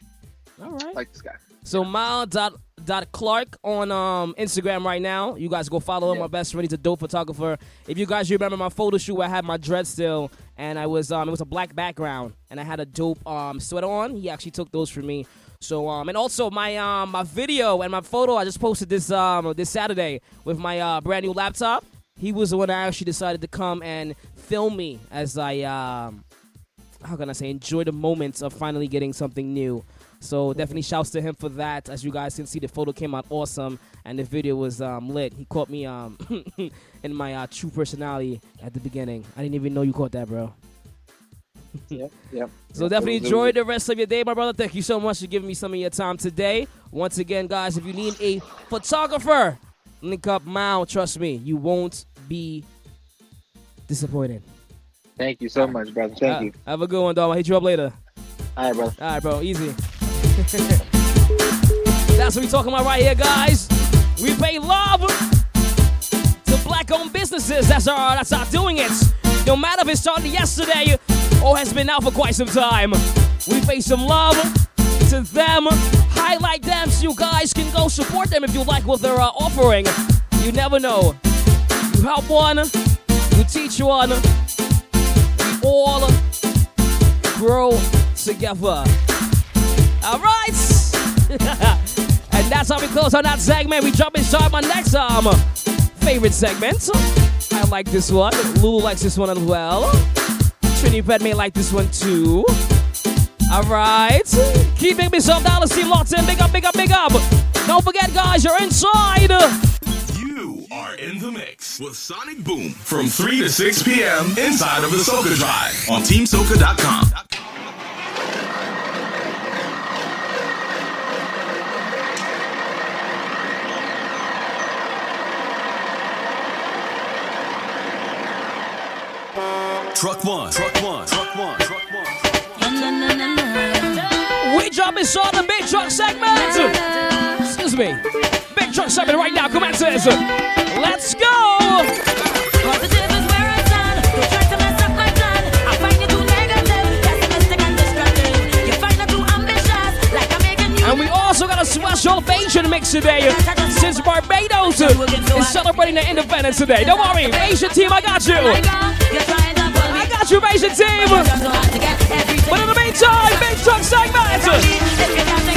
all right, like the sky. So Mal dot dot Clark on um, Instagram right now. You guys go follow him. My best friend, he's a dope photographer. If you guys remember my photo shoot, where I had my dread still, and I was um, it was a black background, and I had a dope um sweater on. He actually took those for me. So um, and also my um my video and my photo I just posted this um this Saturday with my uh, brand new laptop. He was the one that actually decided to come and film me as I um how can I say enjoy the moments of finally getting something new. So definitely shouts to him for that. As you guys can see, the photo came out awesome and the video was um, lit. He caught me um [LAUGHS] in my uh, true personality at the beginning. I didn't even know you caught that, bro. Yep, yep. So definitely enjoy the rest of your day, my brother. Thank you so much for giving me some of your time today. Once again, guys, if you need a photographer, link up Mal. Trust me, you won't be disappointed. Thank you so much, brother. Thank Uh, you. Have a good one, dog. I'll hit you up later. All right, brother. All right, bro. Easy. [LAUGHS] That's what we talking about right here, guys. We pay love to black-owned businesses. That's our that's our doing it. No matter if it started yesterday or has been out for quite some time. We pay some love to them, highlight them so you guys can go support them if you like what they're uh, offering. You never know. You help one, you teach one. We all grow together. All right. [LAUGHS] and that's how we close on that segment. We jump inside my next um favorite segment. I like this one. Lulu likes this one as well. Trini Pet may like this one too. All right. Keep me some dollars. See lots in. Big up, big up, big up. Don't forget, guys, you're inside. You are in the mix with Sonic Boom from 3 to 6 p.m. inside of the Soca Drive on TeamSoca.com. Truck one, truck one, truck one, truck one. We jump inside the big truck segment. Excuse me. Big truck segment right now come commences. Let's go. Positive is where I stand. Don't try to mess up my plan. I find you too negative, pessimistic and destructive. You find it too ambitious, like I'm making you. And we also got a special Bajan mix today since Barbados is celebrating their independence today. Don't worry, Bajan team, I got you. Oh Team. But in the meantime, big truck segment.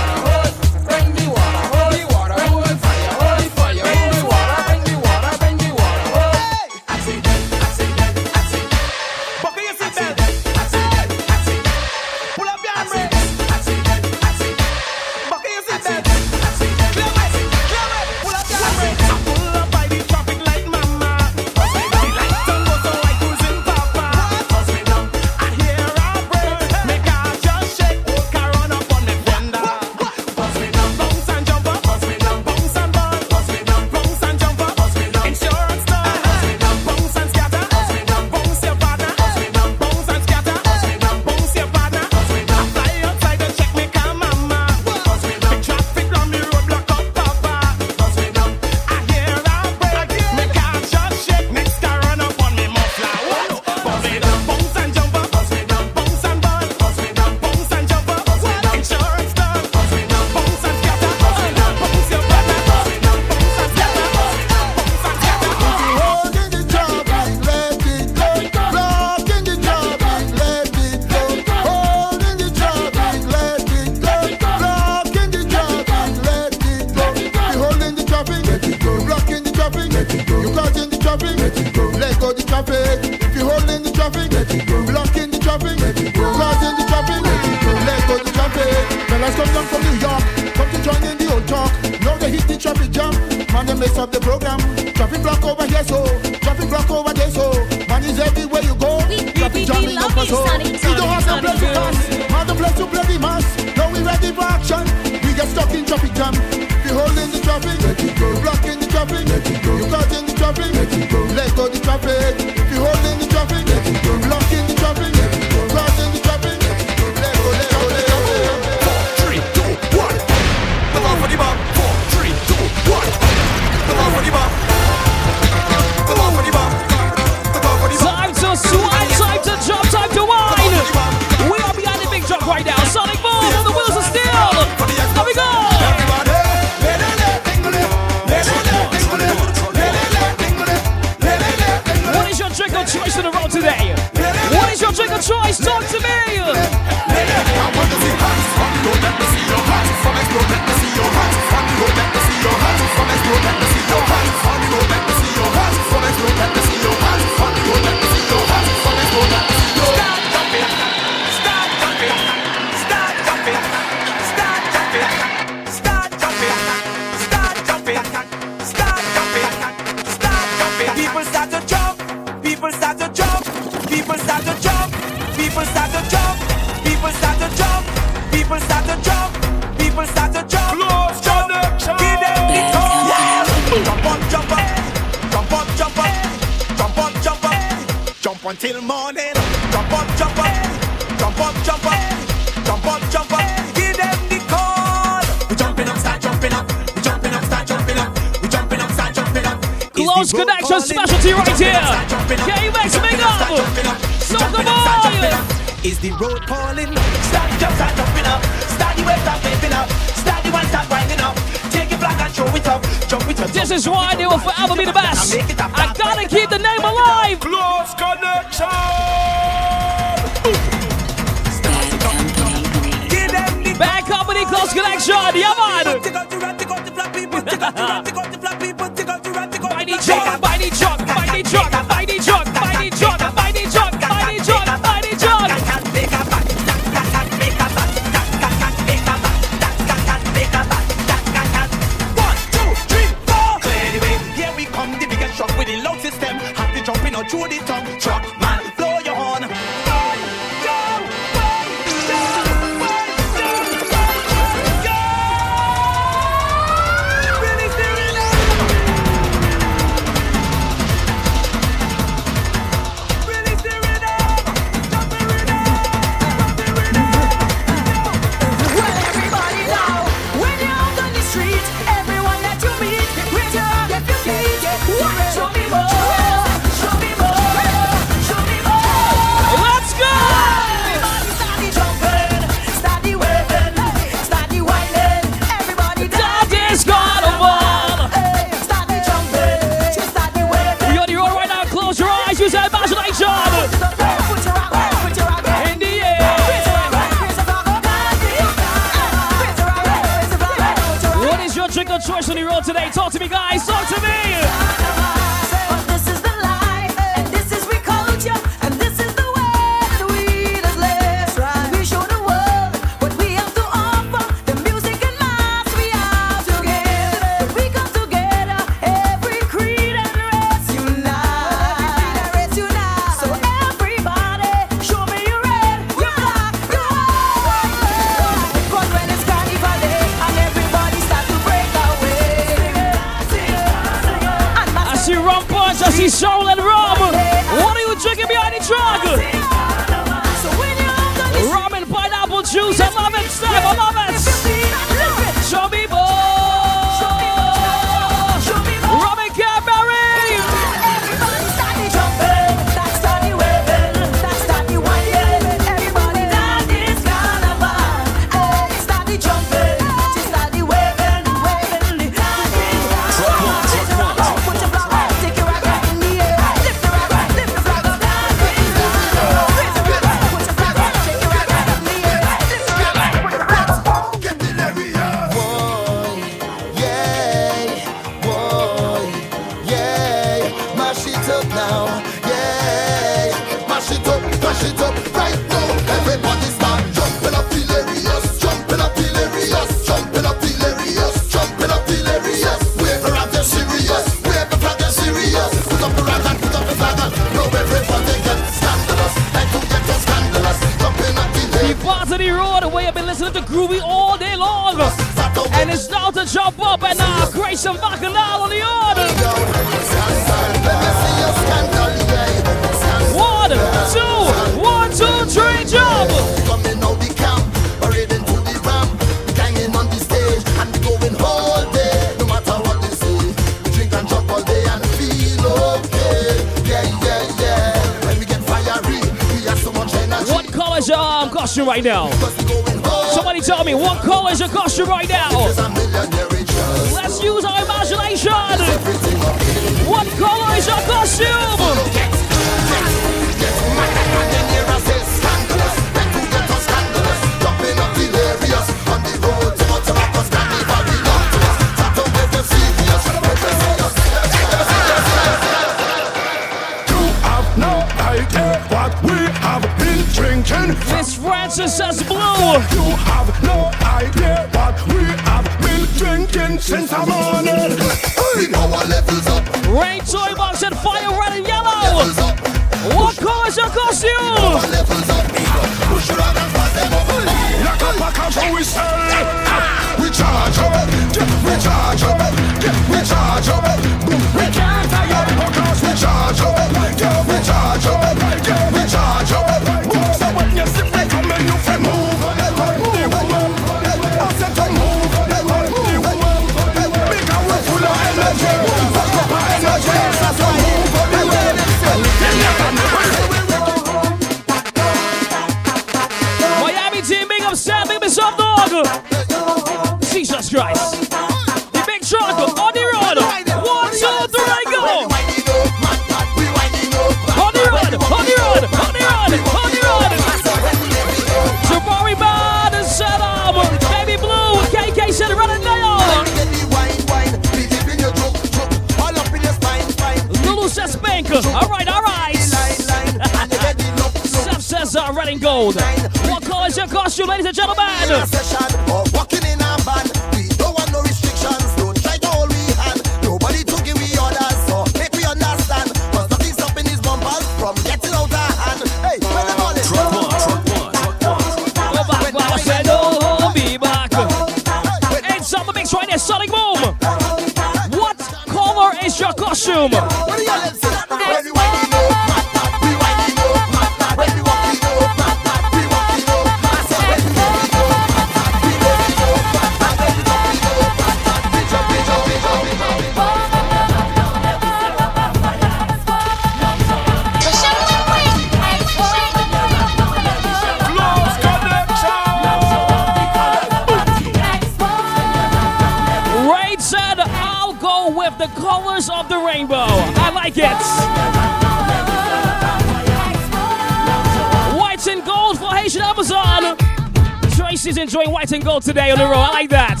and gold today on the road. I like that.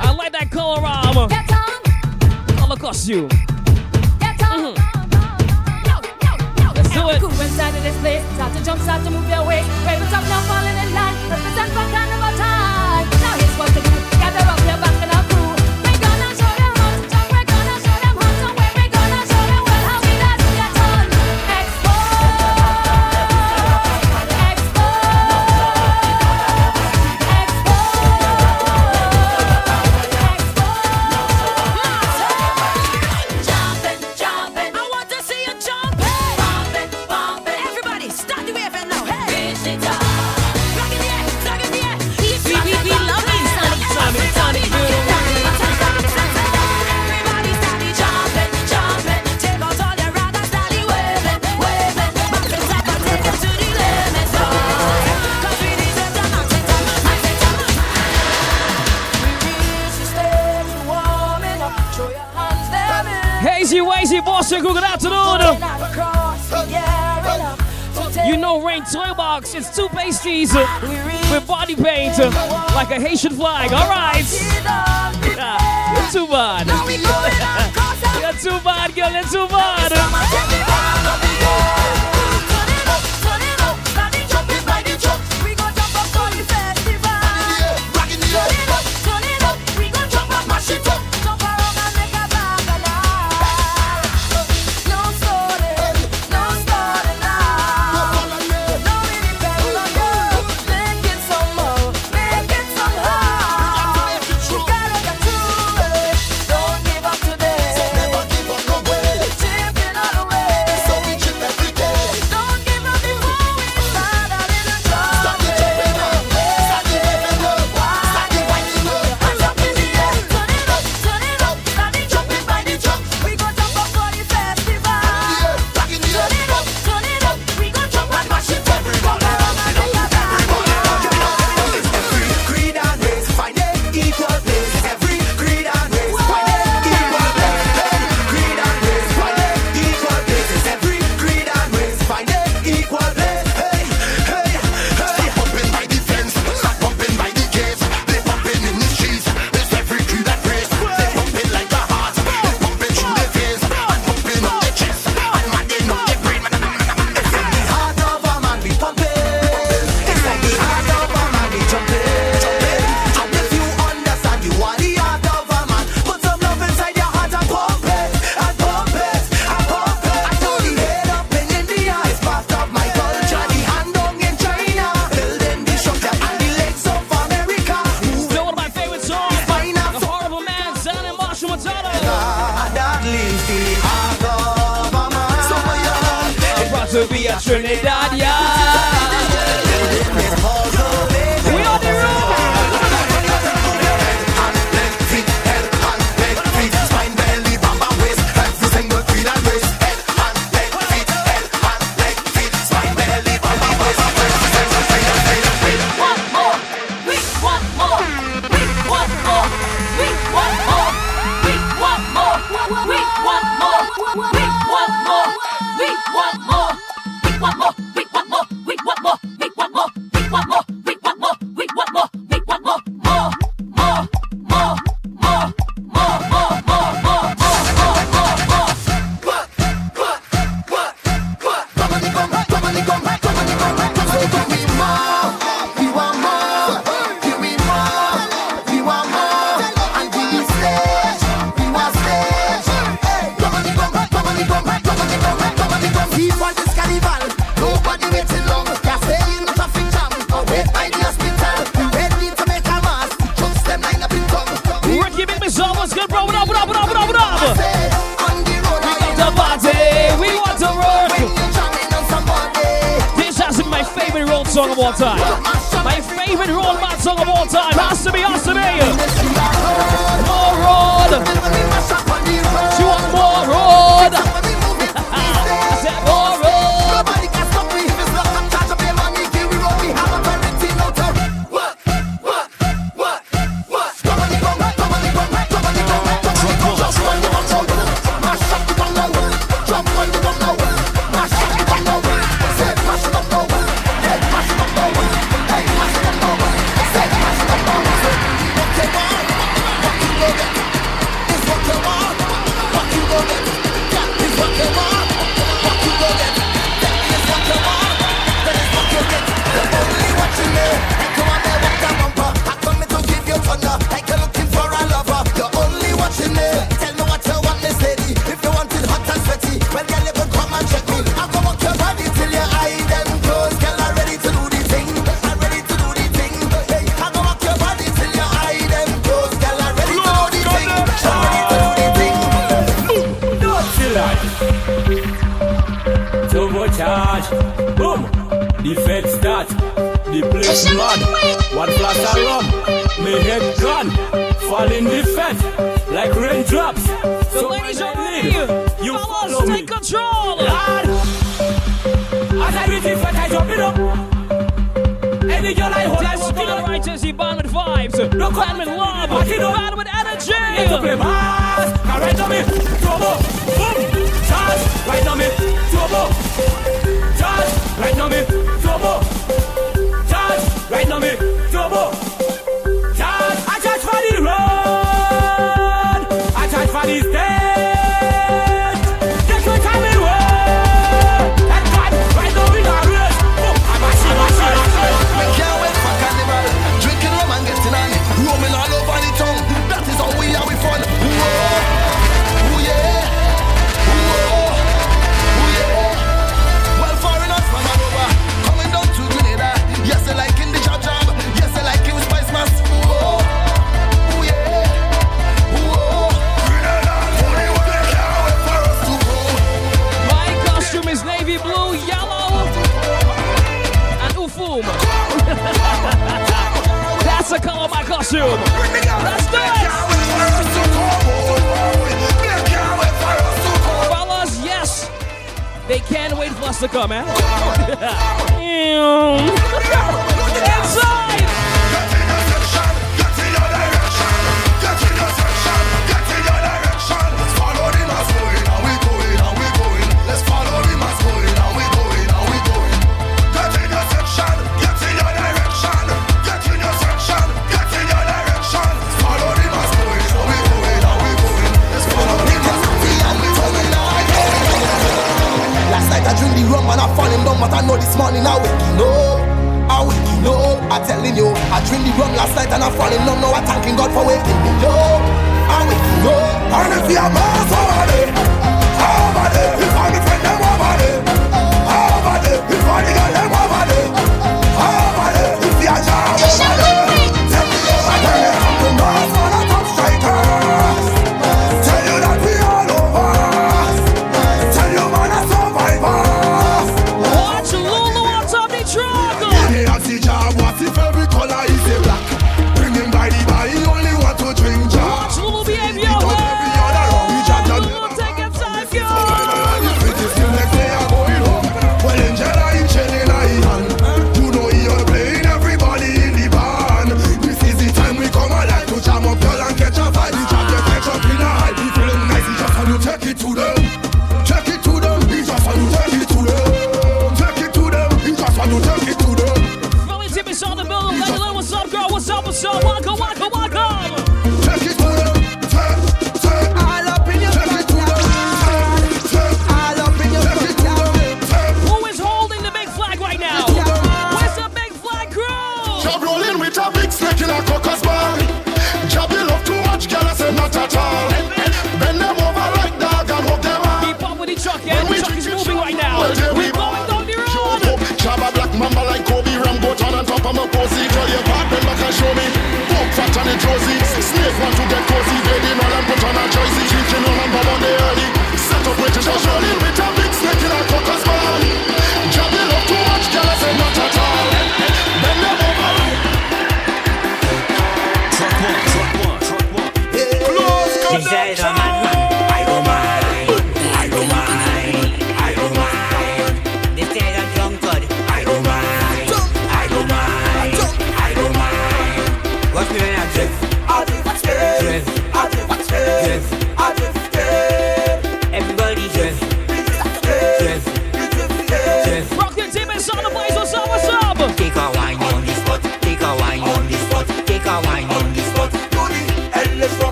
I like that color armor. across costume. Should flag.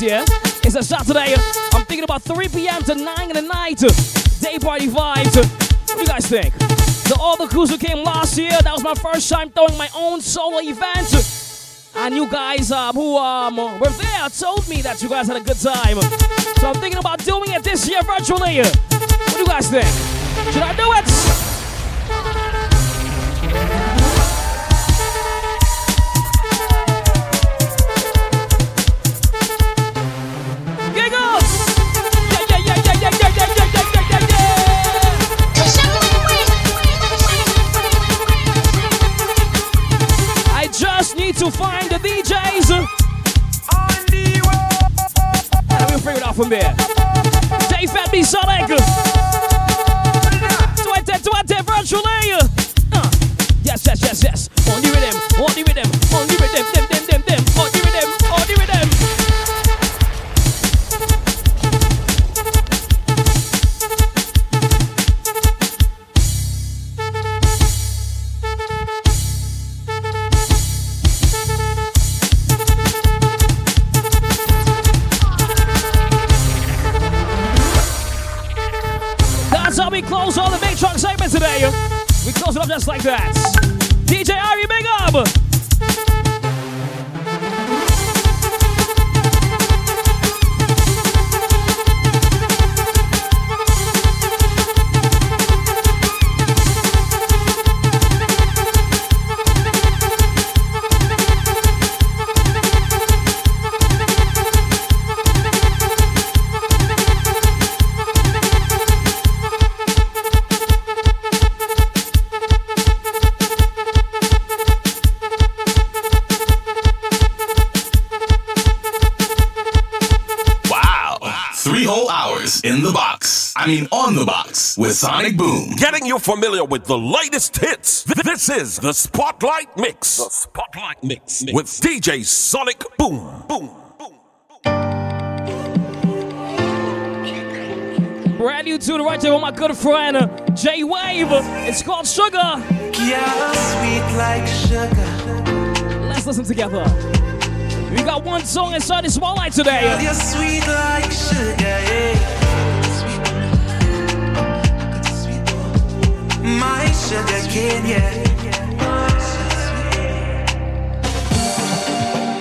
yeah? It's a Saturday. I'm thinking about 3 p.m. to 9 in the night. Day party vibes. What do you guys think? The crews who came last year, that was my first time throwing my own solo event. And you guys um, who um, were there told me that you guys had a good time. So I'm thinking about doing it this year virtually. What do you guys think? Should I do it? with Sonic Boom. Getting you familiar with the latest hits. This is the Spotlight Mix. The Spotlight Mix, mix. with DJ Sonic Boom. Boom. Brand new tune right there with my good friend J Wave. It's called Sugar. Yeah, sweet like sugar. Let's listen together. We got one song inside the spotlight today. You're sweet like sugar. Yeah. my sugar kid, yeah.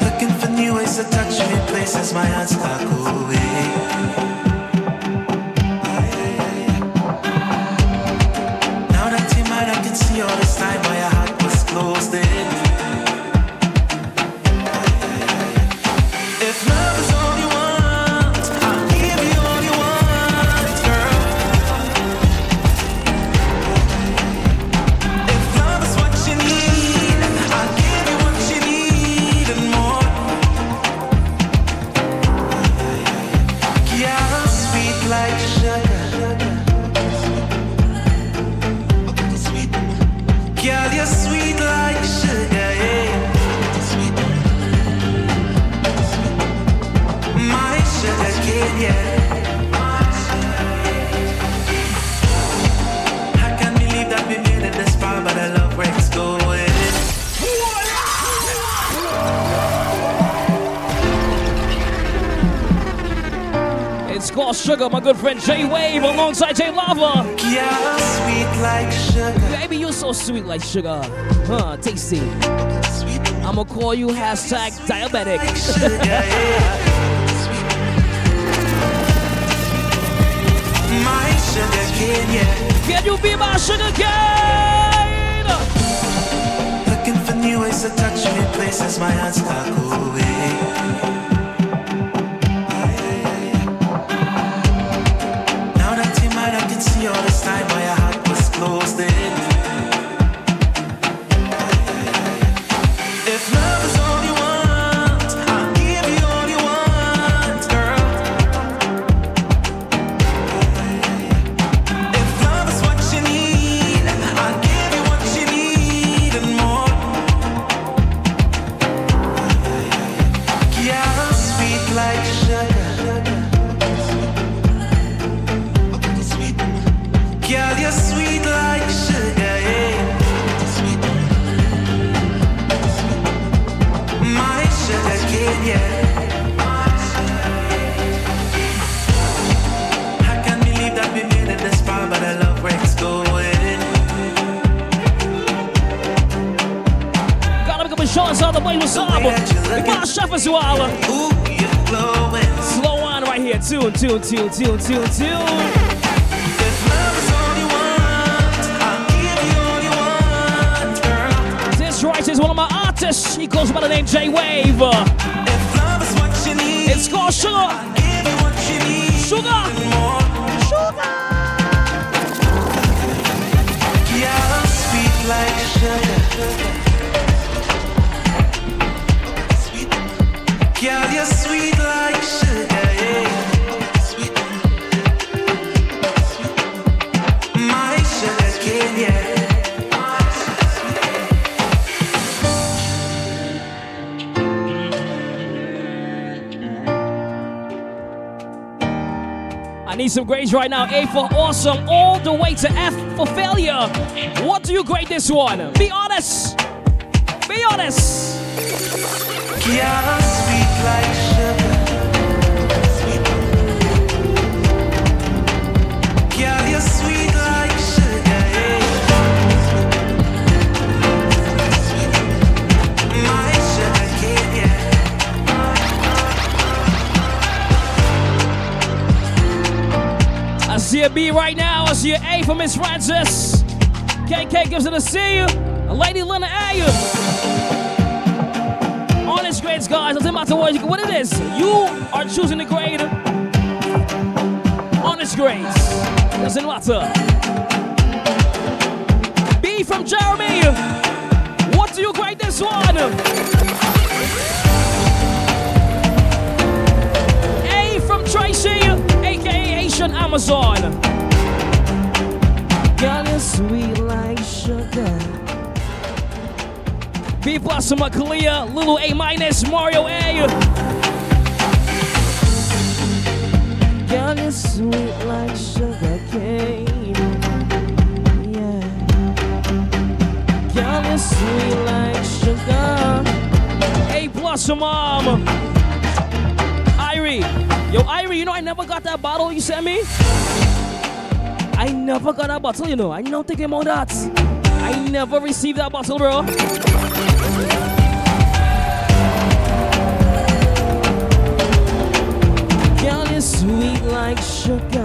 Looking for new ways to touch me, places my hands can't go Now that you might, I can see all this time my heart was closed in. Sugar, my good friend J Wave alongside J Lava. Yeah, sweet like sugar. Baby, you're so sweet like sugar. Huh, tasty. I'ma call you hashtag diabetic. My sugar cane, yeah. Can you be my sugar cane? Looking for new ways to touch me places my hands can't go away. Tune, tune, tune, tune. This right is one of my artists. He goes by the name Jay Wave. Some grades right now. A for awesome, all the way to F for failure. What do you grade this one? Be honest. Be honest. A B right now. I see an A for Miss Francis. KK gives it a C. Lady Lena A. Honest grades, guys. Doesn't matter what it is. You are choosing the grade. Honest grades. Doesn't matter. B from Jeremy. What do you grade this one? Amazon. Girl, you're sweet like sugar. B plus from Kalia, Lulu A minus, Mario A. Girl, you're sweet like sugar cane. Yeah. Girl, you're sweet like sugar. A mom. Yo, Irie, you know I never got that bottle you sent me? I never got that bottle, you know. I know thinking about that. I never received that bottle, bro. Girl, you're sweet like sugar.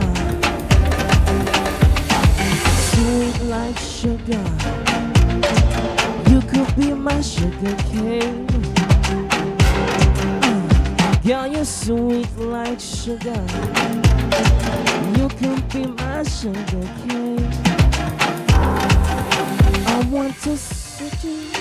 Sweet like sugar. You can be my sugar cane. I want to sit you.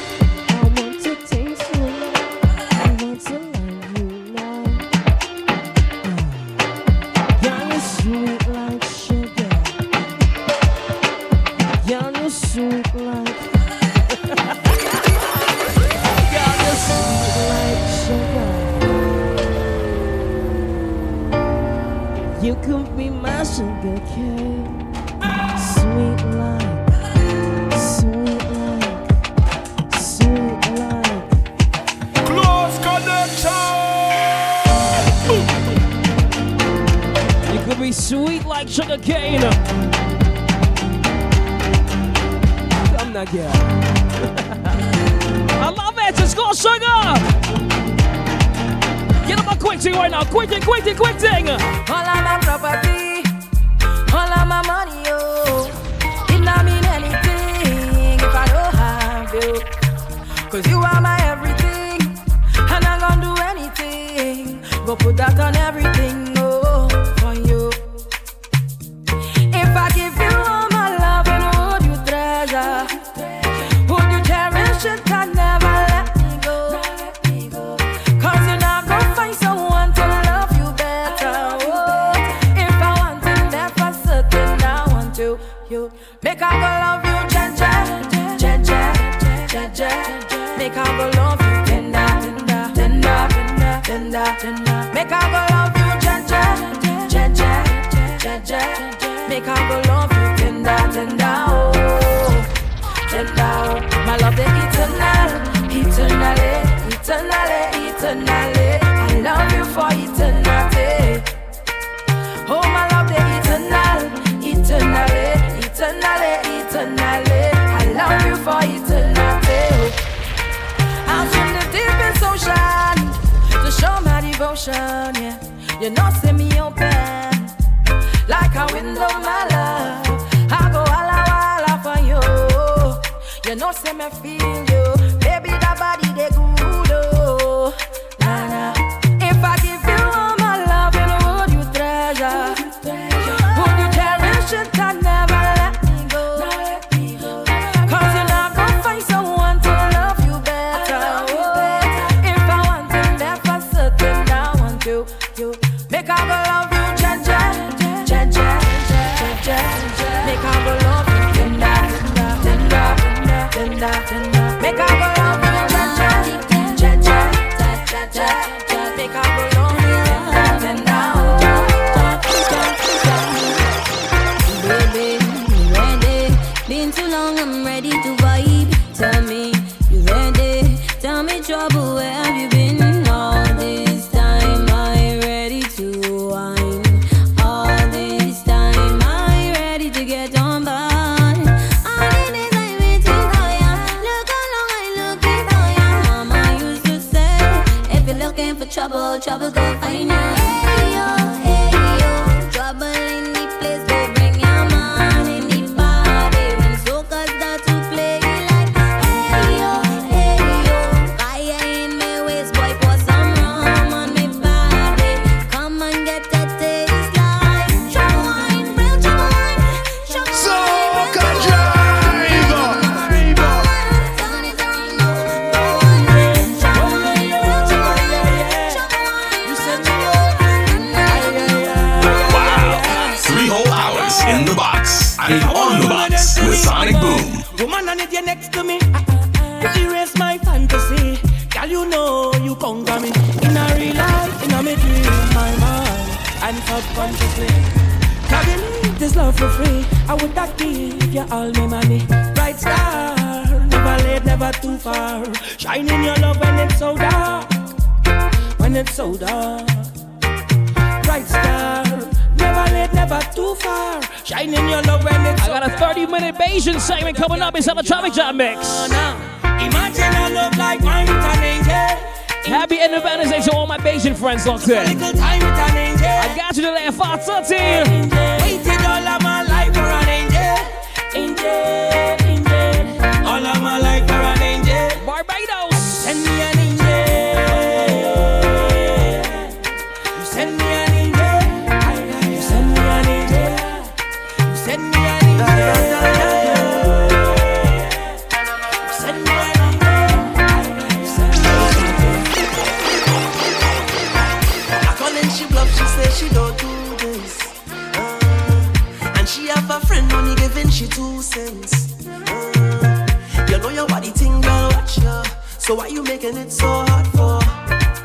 So why you making it so hard for?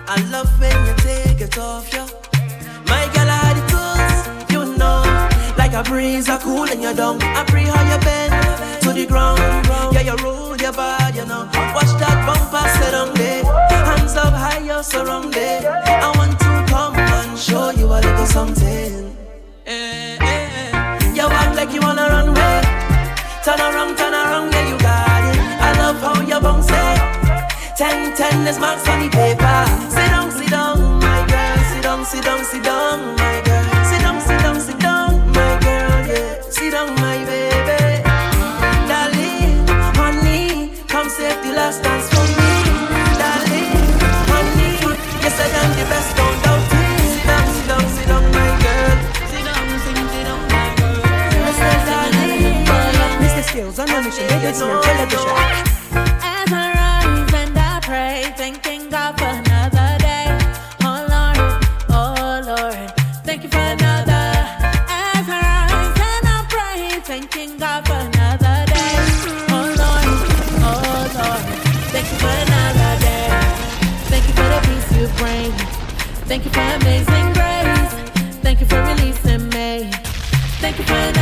I love when you take it off, yeah. My girl, I had it tools, you know. Like a breeze, I cool and you're. I pray how you bend to the ground. Yeah, you roll your body, you know. Watch that bumper set on there. Hands up high, you're surrounded. I want to come and show you a little something. Eh, eh, eh. You act like you wanna run away. Turn around, turn around. on this man's funny paper. Sit down, sit down, my girl. Sit down, sit down, sit down, my girl. Sit down, sit down, sit down, my girl. Yeah, sit down, my baby. Darling, honey, come save the last dance for me. Darling, honey, yes I am the best, don't doubt it. Sit down, sit down, sit down, my girl. Sit down, sit down, sit down, my girl. I said, darling, Mr. Skills on a mission, radio, television. Thank you for amazing grace. Thank you for releasing me. Thank you for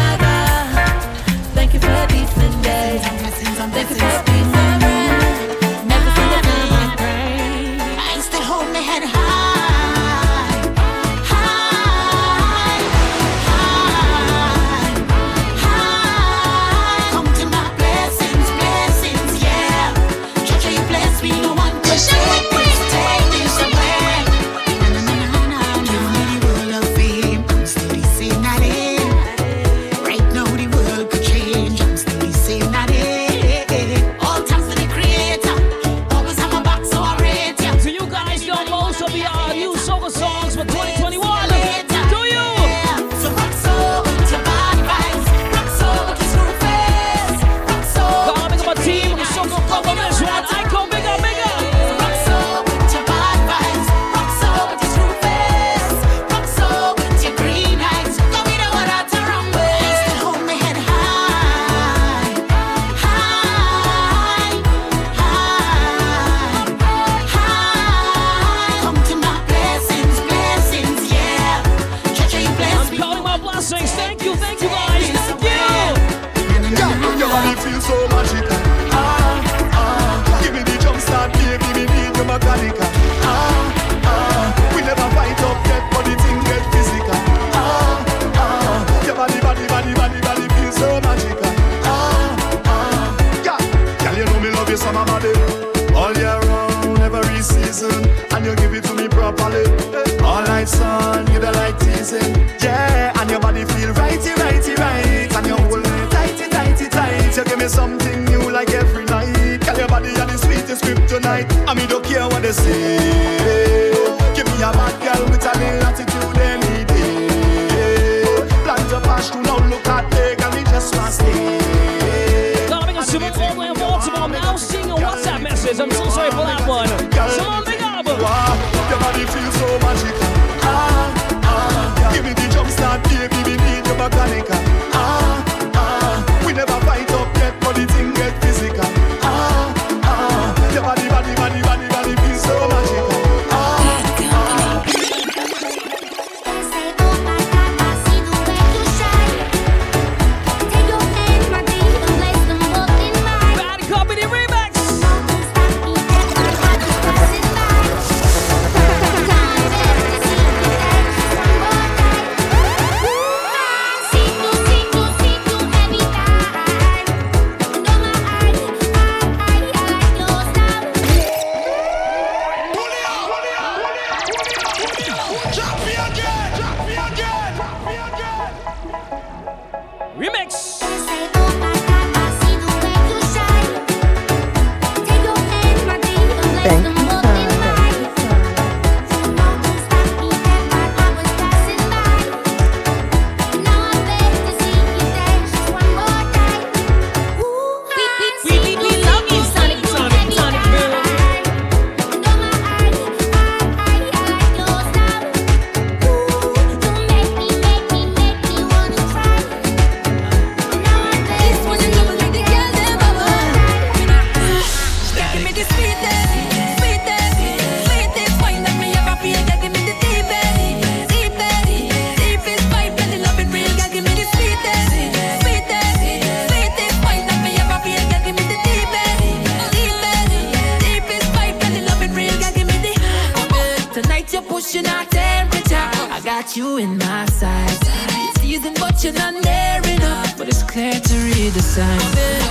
got you in my sights. It's season, but you're not near enough. But it's clear to read the signs.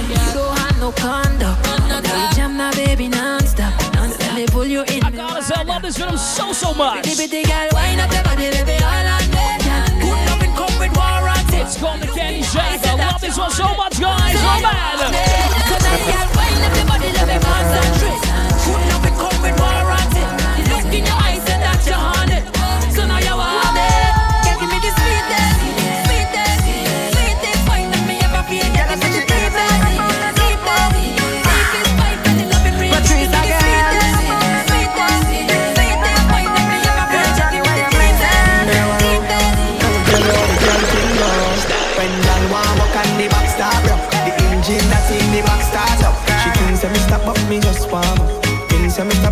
You don't have no conduct. Now you jam now, baby, non-stop. Non-stop, they pull you in. I gotta say, I love this rhythm so, so much. Pretty, pretty girl, wind up your body, baby, all on me. Good loving come with warranty. It's called the Candy Shake. I love this one so much, guys. So bad. Tonight, girl, wind up your let me concentrate. Good loving come with warranty.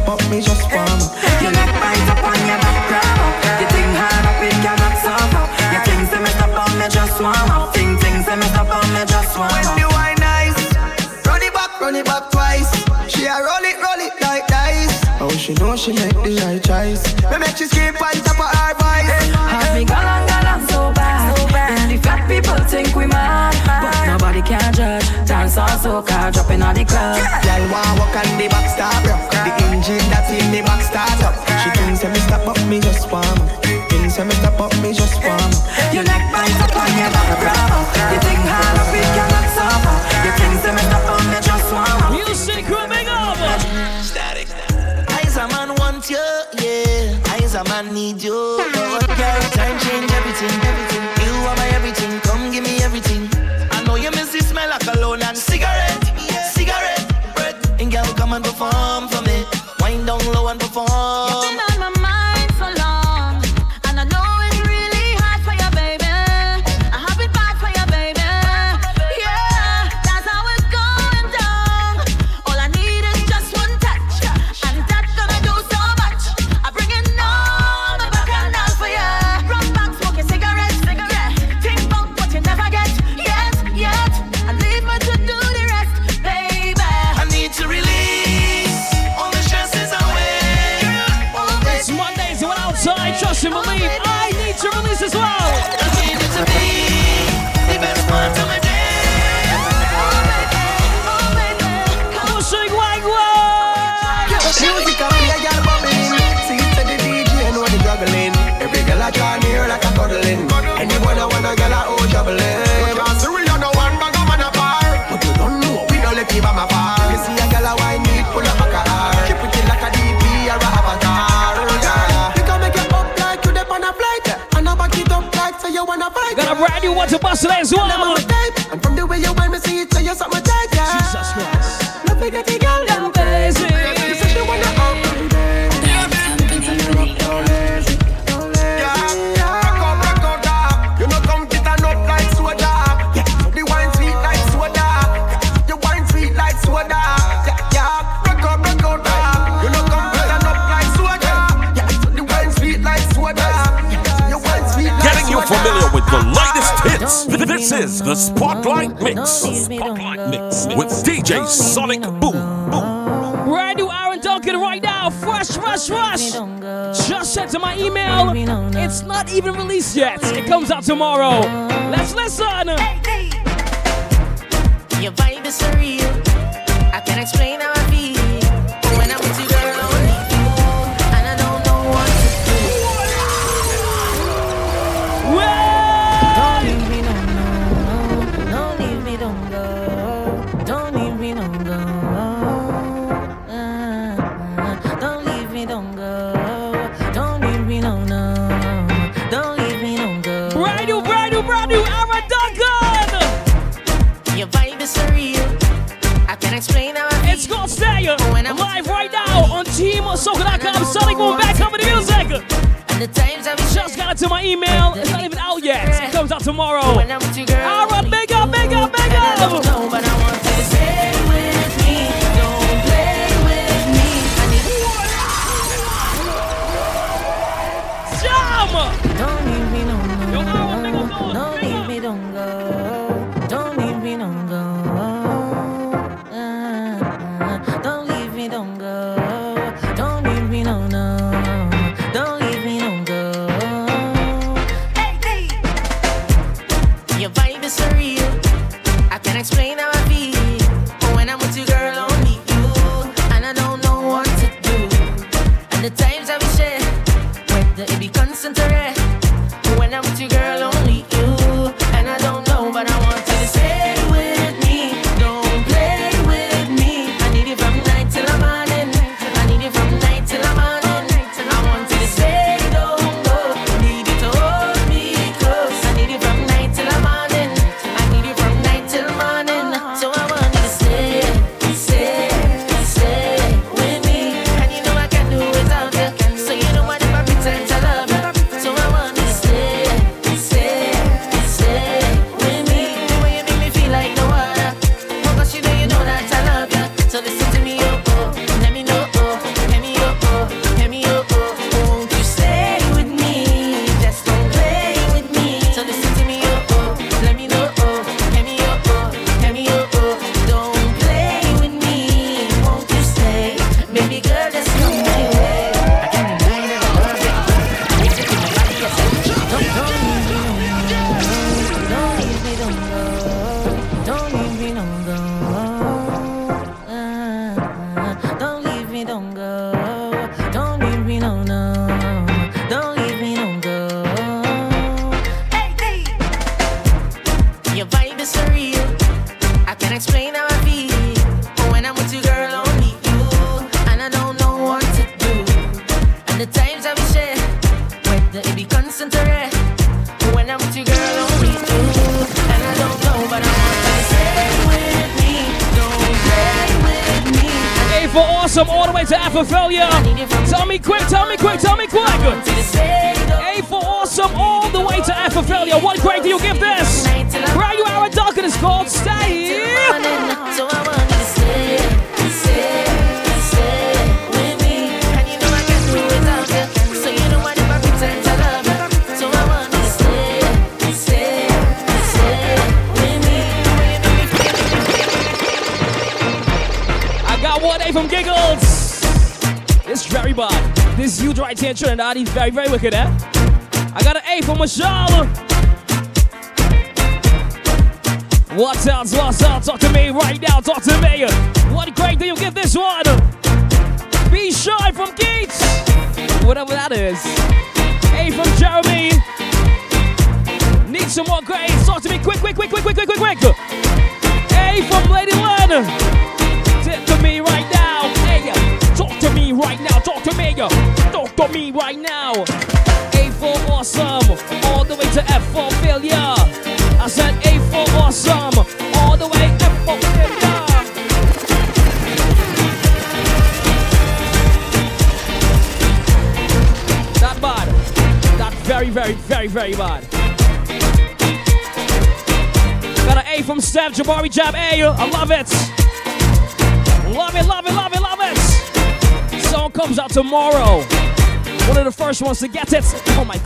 Thinks that me stop up, me just warm up You neck right up on your back grab up You think hard up, it cannot stop up You think say me stop up, me just warm up Think, think say me stop up, me just warm When up the wine nice Run it back, run it back twice. She a roll it, roll it like dice. Oh, she know she make the right choice. Me make she scream on top of her voice. Have me galang galang so bad, so bad. And the fat people think we mad, but nobody can judge. Dance all so car dropping on the club. Girl want walk on the back start rock The engine that's in the back start up She thinks that me stop up, me just warm up Thinks that me stop up, me just warm up Your neck right up on your back grab up. You think hard up, it cannot stop up. You think say me stop up, me just warm up. Music coming up. Static. I as a man want you, yeah. I as a man need you. Lord, girl, time change And perform for me. Wind down low and perform. Brand new one to is the Spotlight Mix. The Spotlight Mix with DJ Sonic Boom. Brand new Aaron Duncan right now. Fresh, fresh, fresh. Just sent to my email. It's not even released yet. It comes out tomorrow. Let's listen. Your vibe is surreal. I can't explain how Just got it to my email. It's not even out yet. It comes out tomorrow. When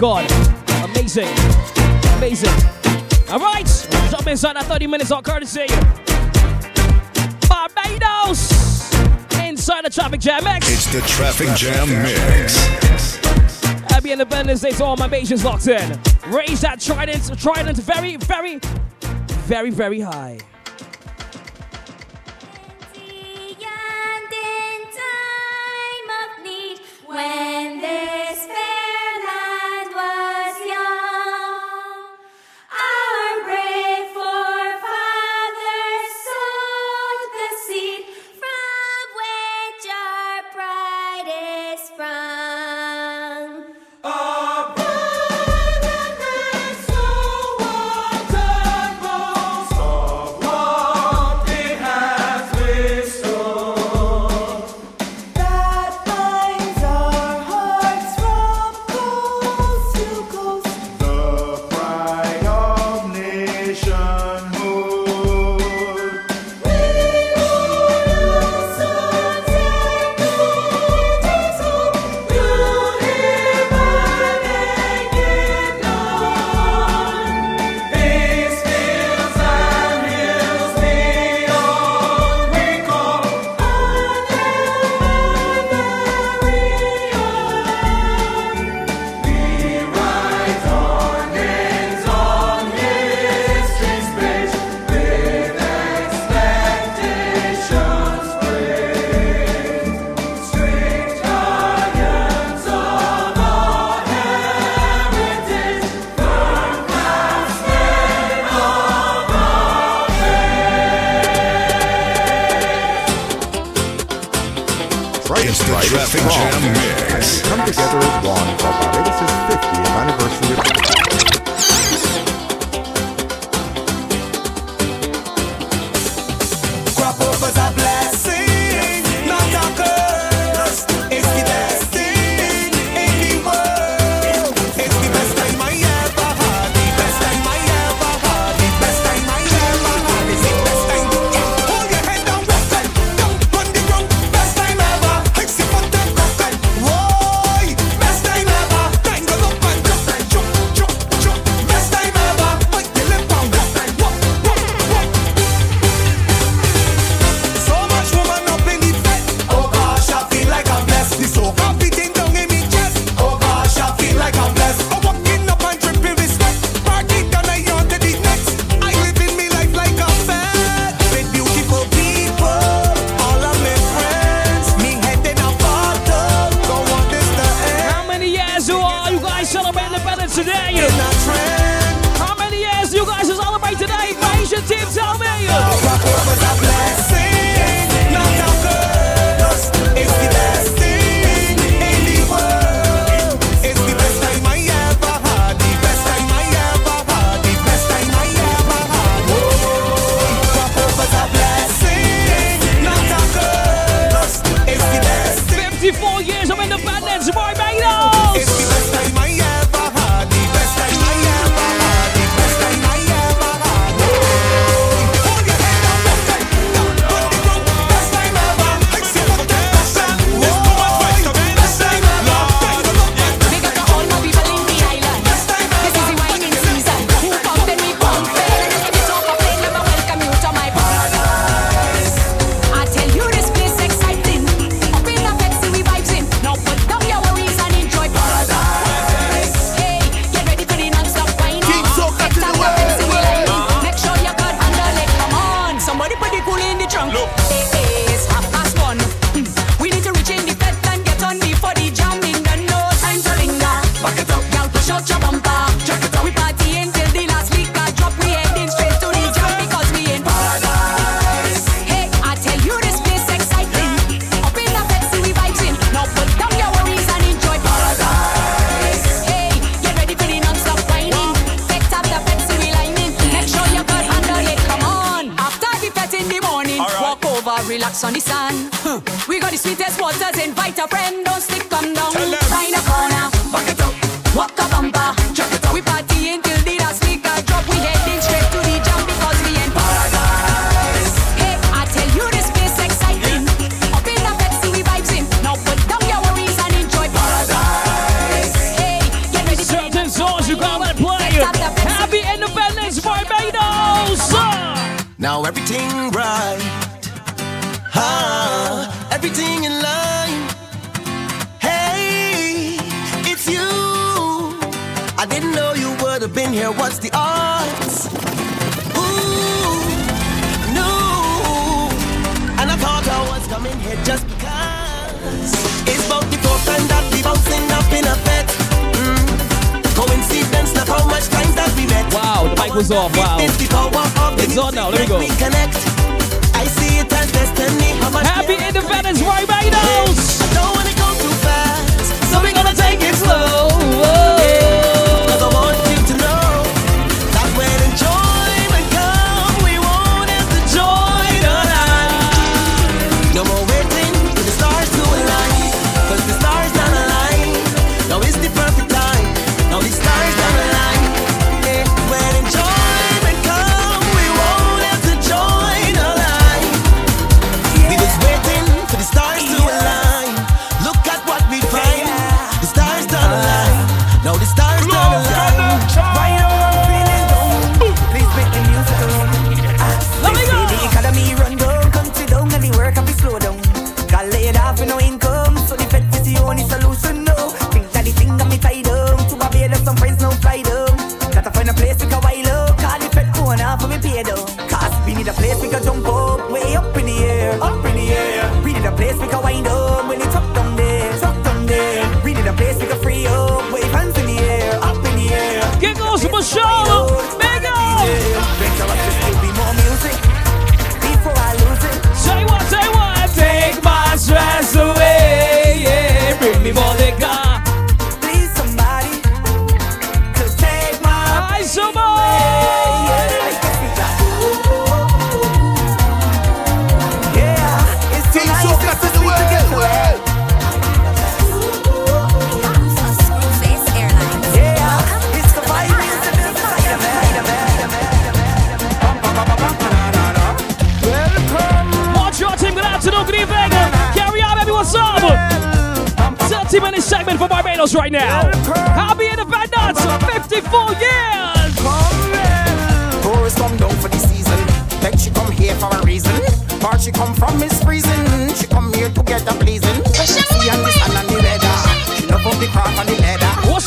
God. Amazing. Amazing. All right. Jump inside that 30 minutes on courtesy. Barbados. Inside the Traffic Jam Mix. It's the Traffic, Jam, mix. Mix. Happy Independence Day to all my Bajans locked in. Raise that trident, trident very, very, very, very high.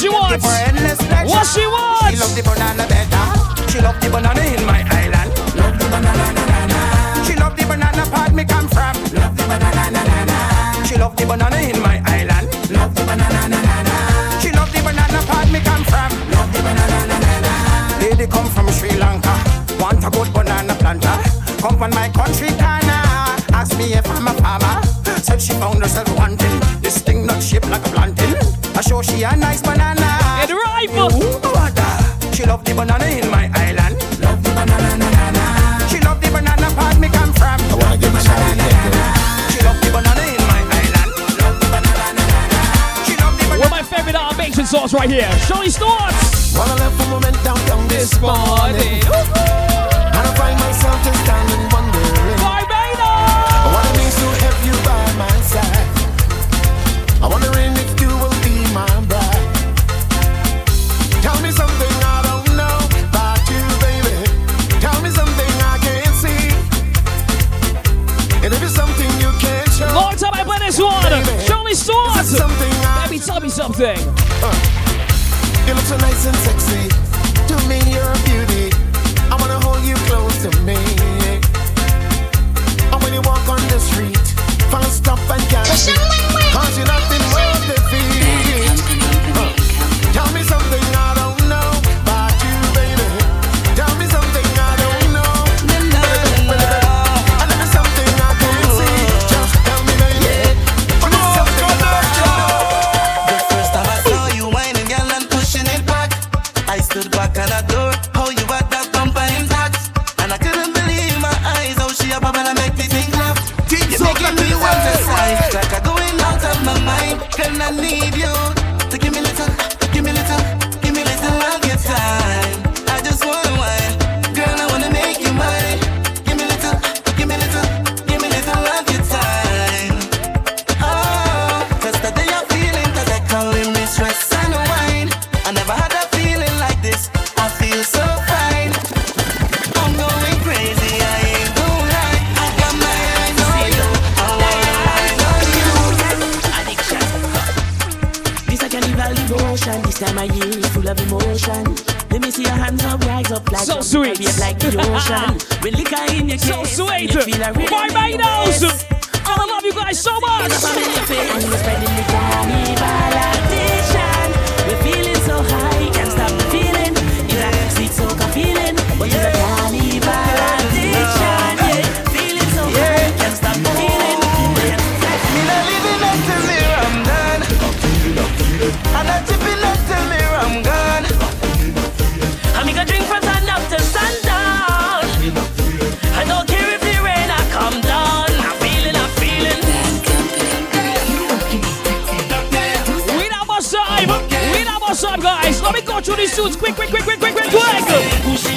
she wants? What she wants? She love the banana better. She love the banana in my island. Love the banana, na. She love the banana part me come from. Love the banana, na. She love the banana in my island. Love the banana, na. She love the banana part me come from. Love the banana, na. Lady come from Sri Lanka. Want a good banana planter. Come from my country, Ghana. Ask me if I'm a farmer. Said she found herself wanting this thing not shaped like a planting. I show she a nice banana. And right, Ooh. She love the banana in my island. Love the banana, na, na, na. She love the banana part me come from. I wanna give my shout out She love the banana in my island. Love the banana, na, na, na. She love the banana. One of my favorite automation sauce right here. Shawty Snorts. Well, I left for moment down, down this, this morning. morning. And I find myself just down and wondering. Barbados. What it means to have you by my side. I wonder in the sauce! Baby, tell me something. Uh, you look so nice and sexy. To me, you're a beauty. I wanna hold you close to me. And when you walk on the street, find and. Cause you're nothing worth. sunshine. When liquor in so sweet. my feel a Barbados. shoes, quick, quick, quick, quick, quick, quick, quick.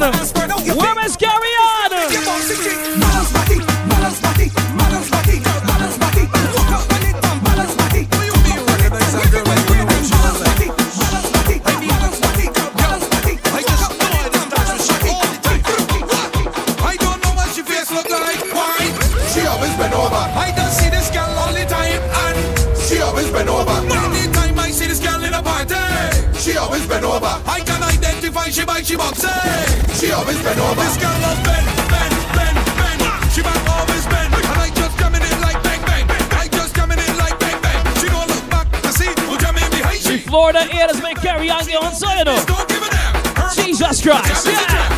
Women's game. Drive. Yeah.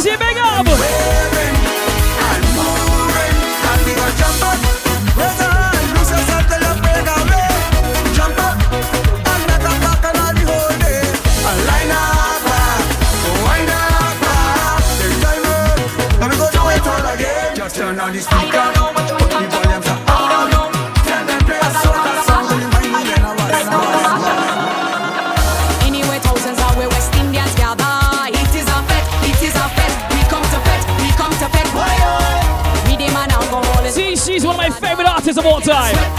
Sergipe, pegamos! some more time.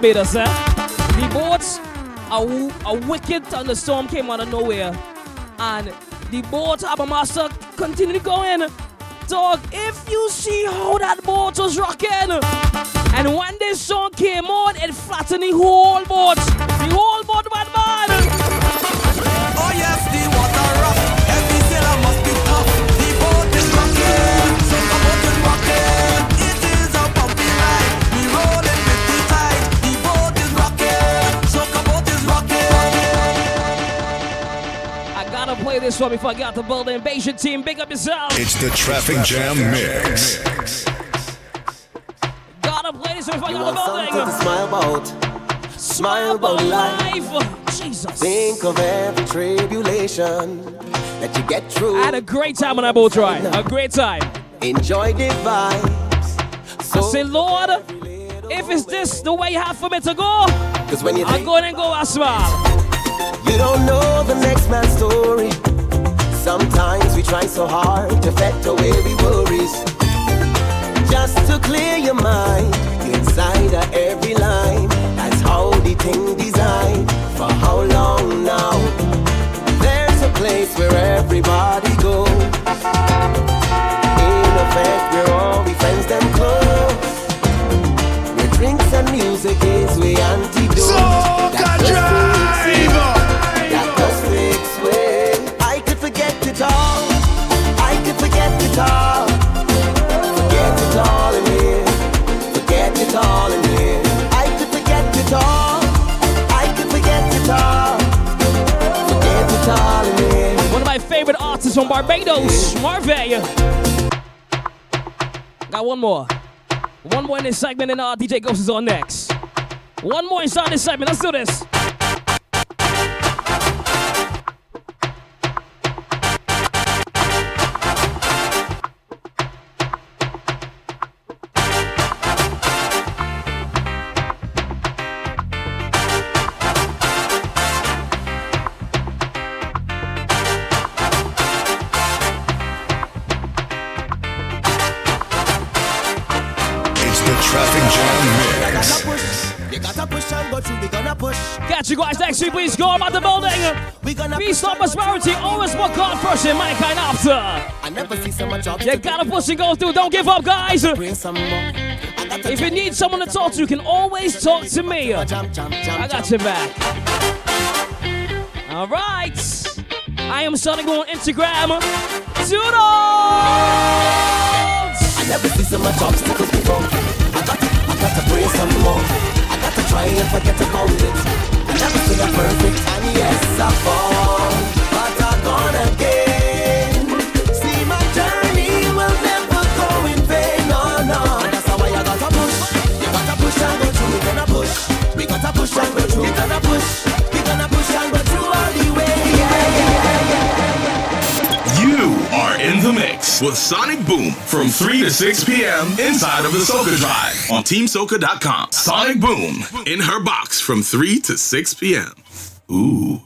Barbados, eh? The boats, a, wicked thunderstorm came out of nowhere. And the boat Abamaster continued going. Dog, if you see how that boat was rocking. And when this song came on, it flattened the whole boat. The whole play this one before I get out the building. Invasion team, big up yourself. It's the Traffic Jam Mix. Gotta play this one before I You get out want the something building. to smile about. Smile about life. Jesus. Think of every tribulation that you get through. I had a great time on that boat ride. A great time. Enjoy the vibes. I say, Lord, if it's this the way you have for me to go, Cause when you I'm going and go as well. You don't know the next man's story, sometimes we try so hard to fet away we worries. Just to clear your mind inside of every line. That's how the thing designed. For how long now? There's a place where everybody goes. In effect, we're all we friends them close. Where drinks and music is we antidote. That just artists from Barbados, Marvey. Got one more. One more in this segment, and uh, DJ Ghost is on next. One more inside this segment. Let's do this. You gotta push and go through. Don't give up, guys. If you need someone to talk to, you can always talk to me. I got your back. All right. I am Sonic on Instagram. Toodles! I never see. I got to, I got to some more. I got to try and forget it. I never say I'm perfect, and yes, I fall, but I gone again. The mix with Sonic Boom from 3 to 6 p.m. inside of the Soca Drive on TeamSoca.com. Sonic Boom in her box from 3 to 6 p.m. Ooh.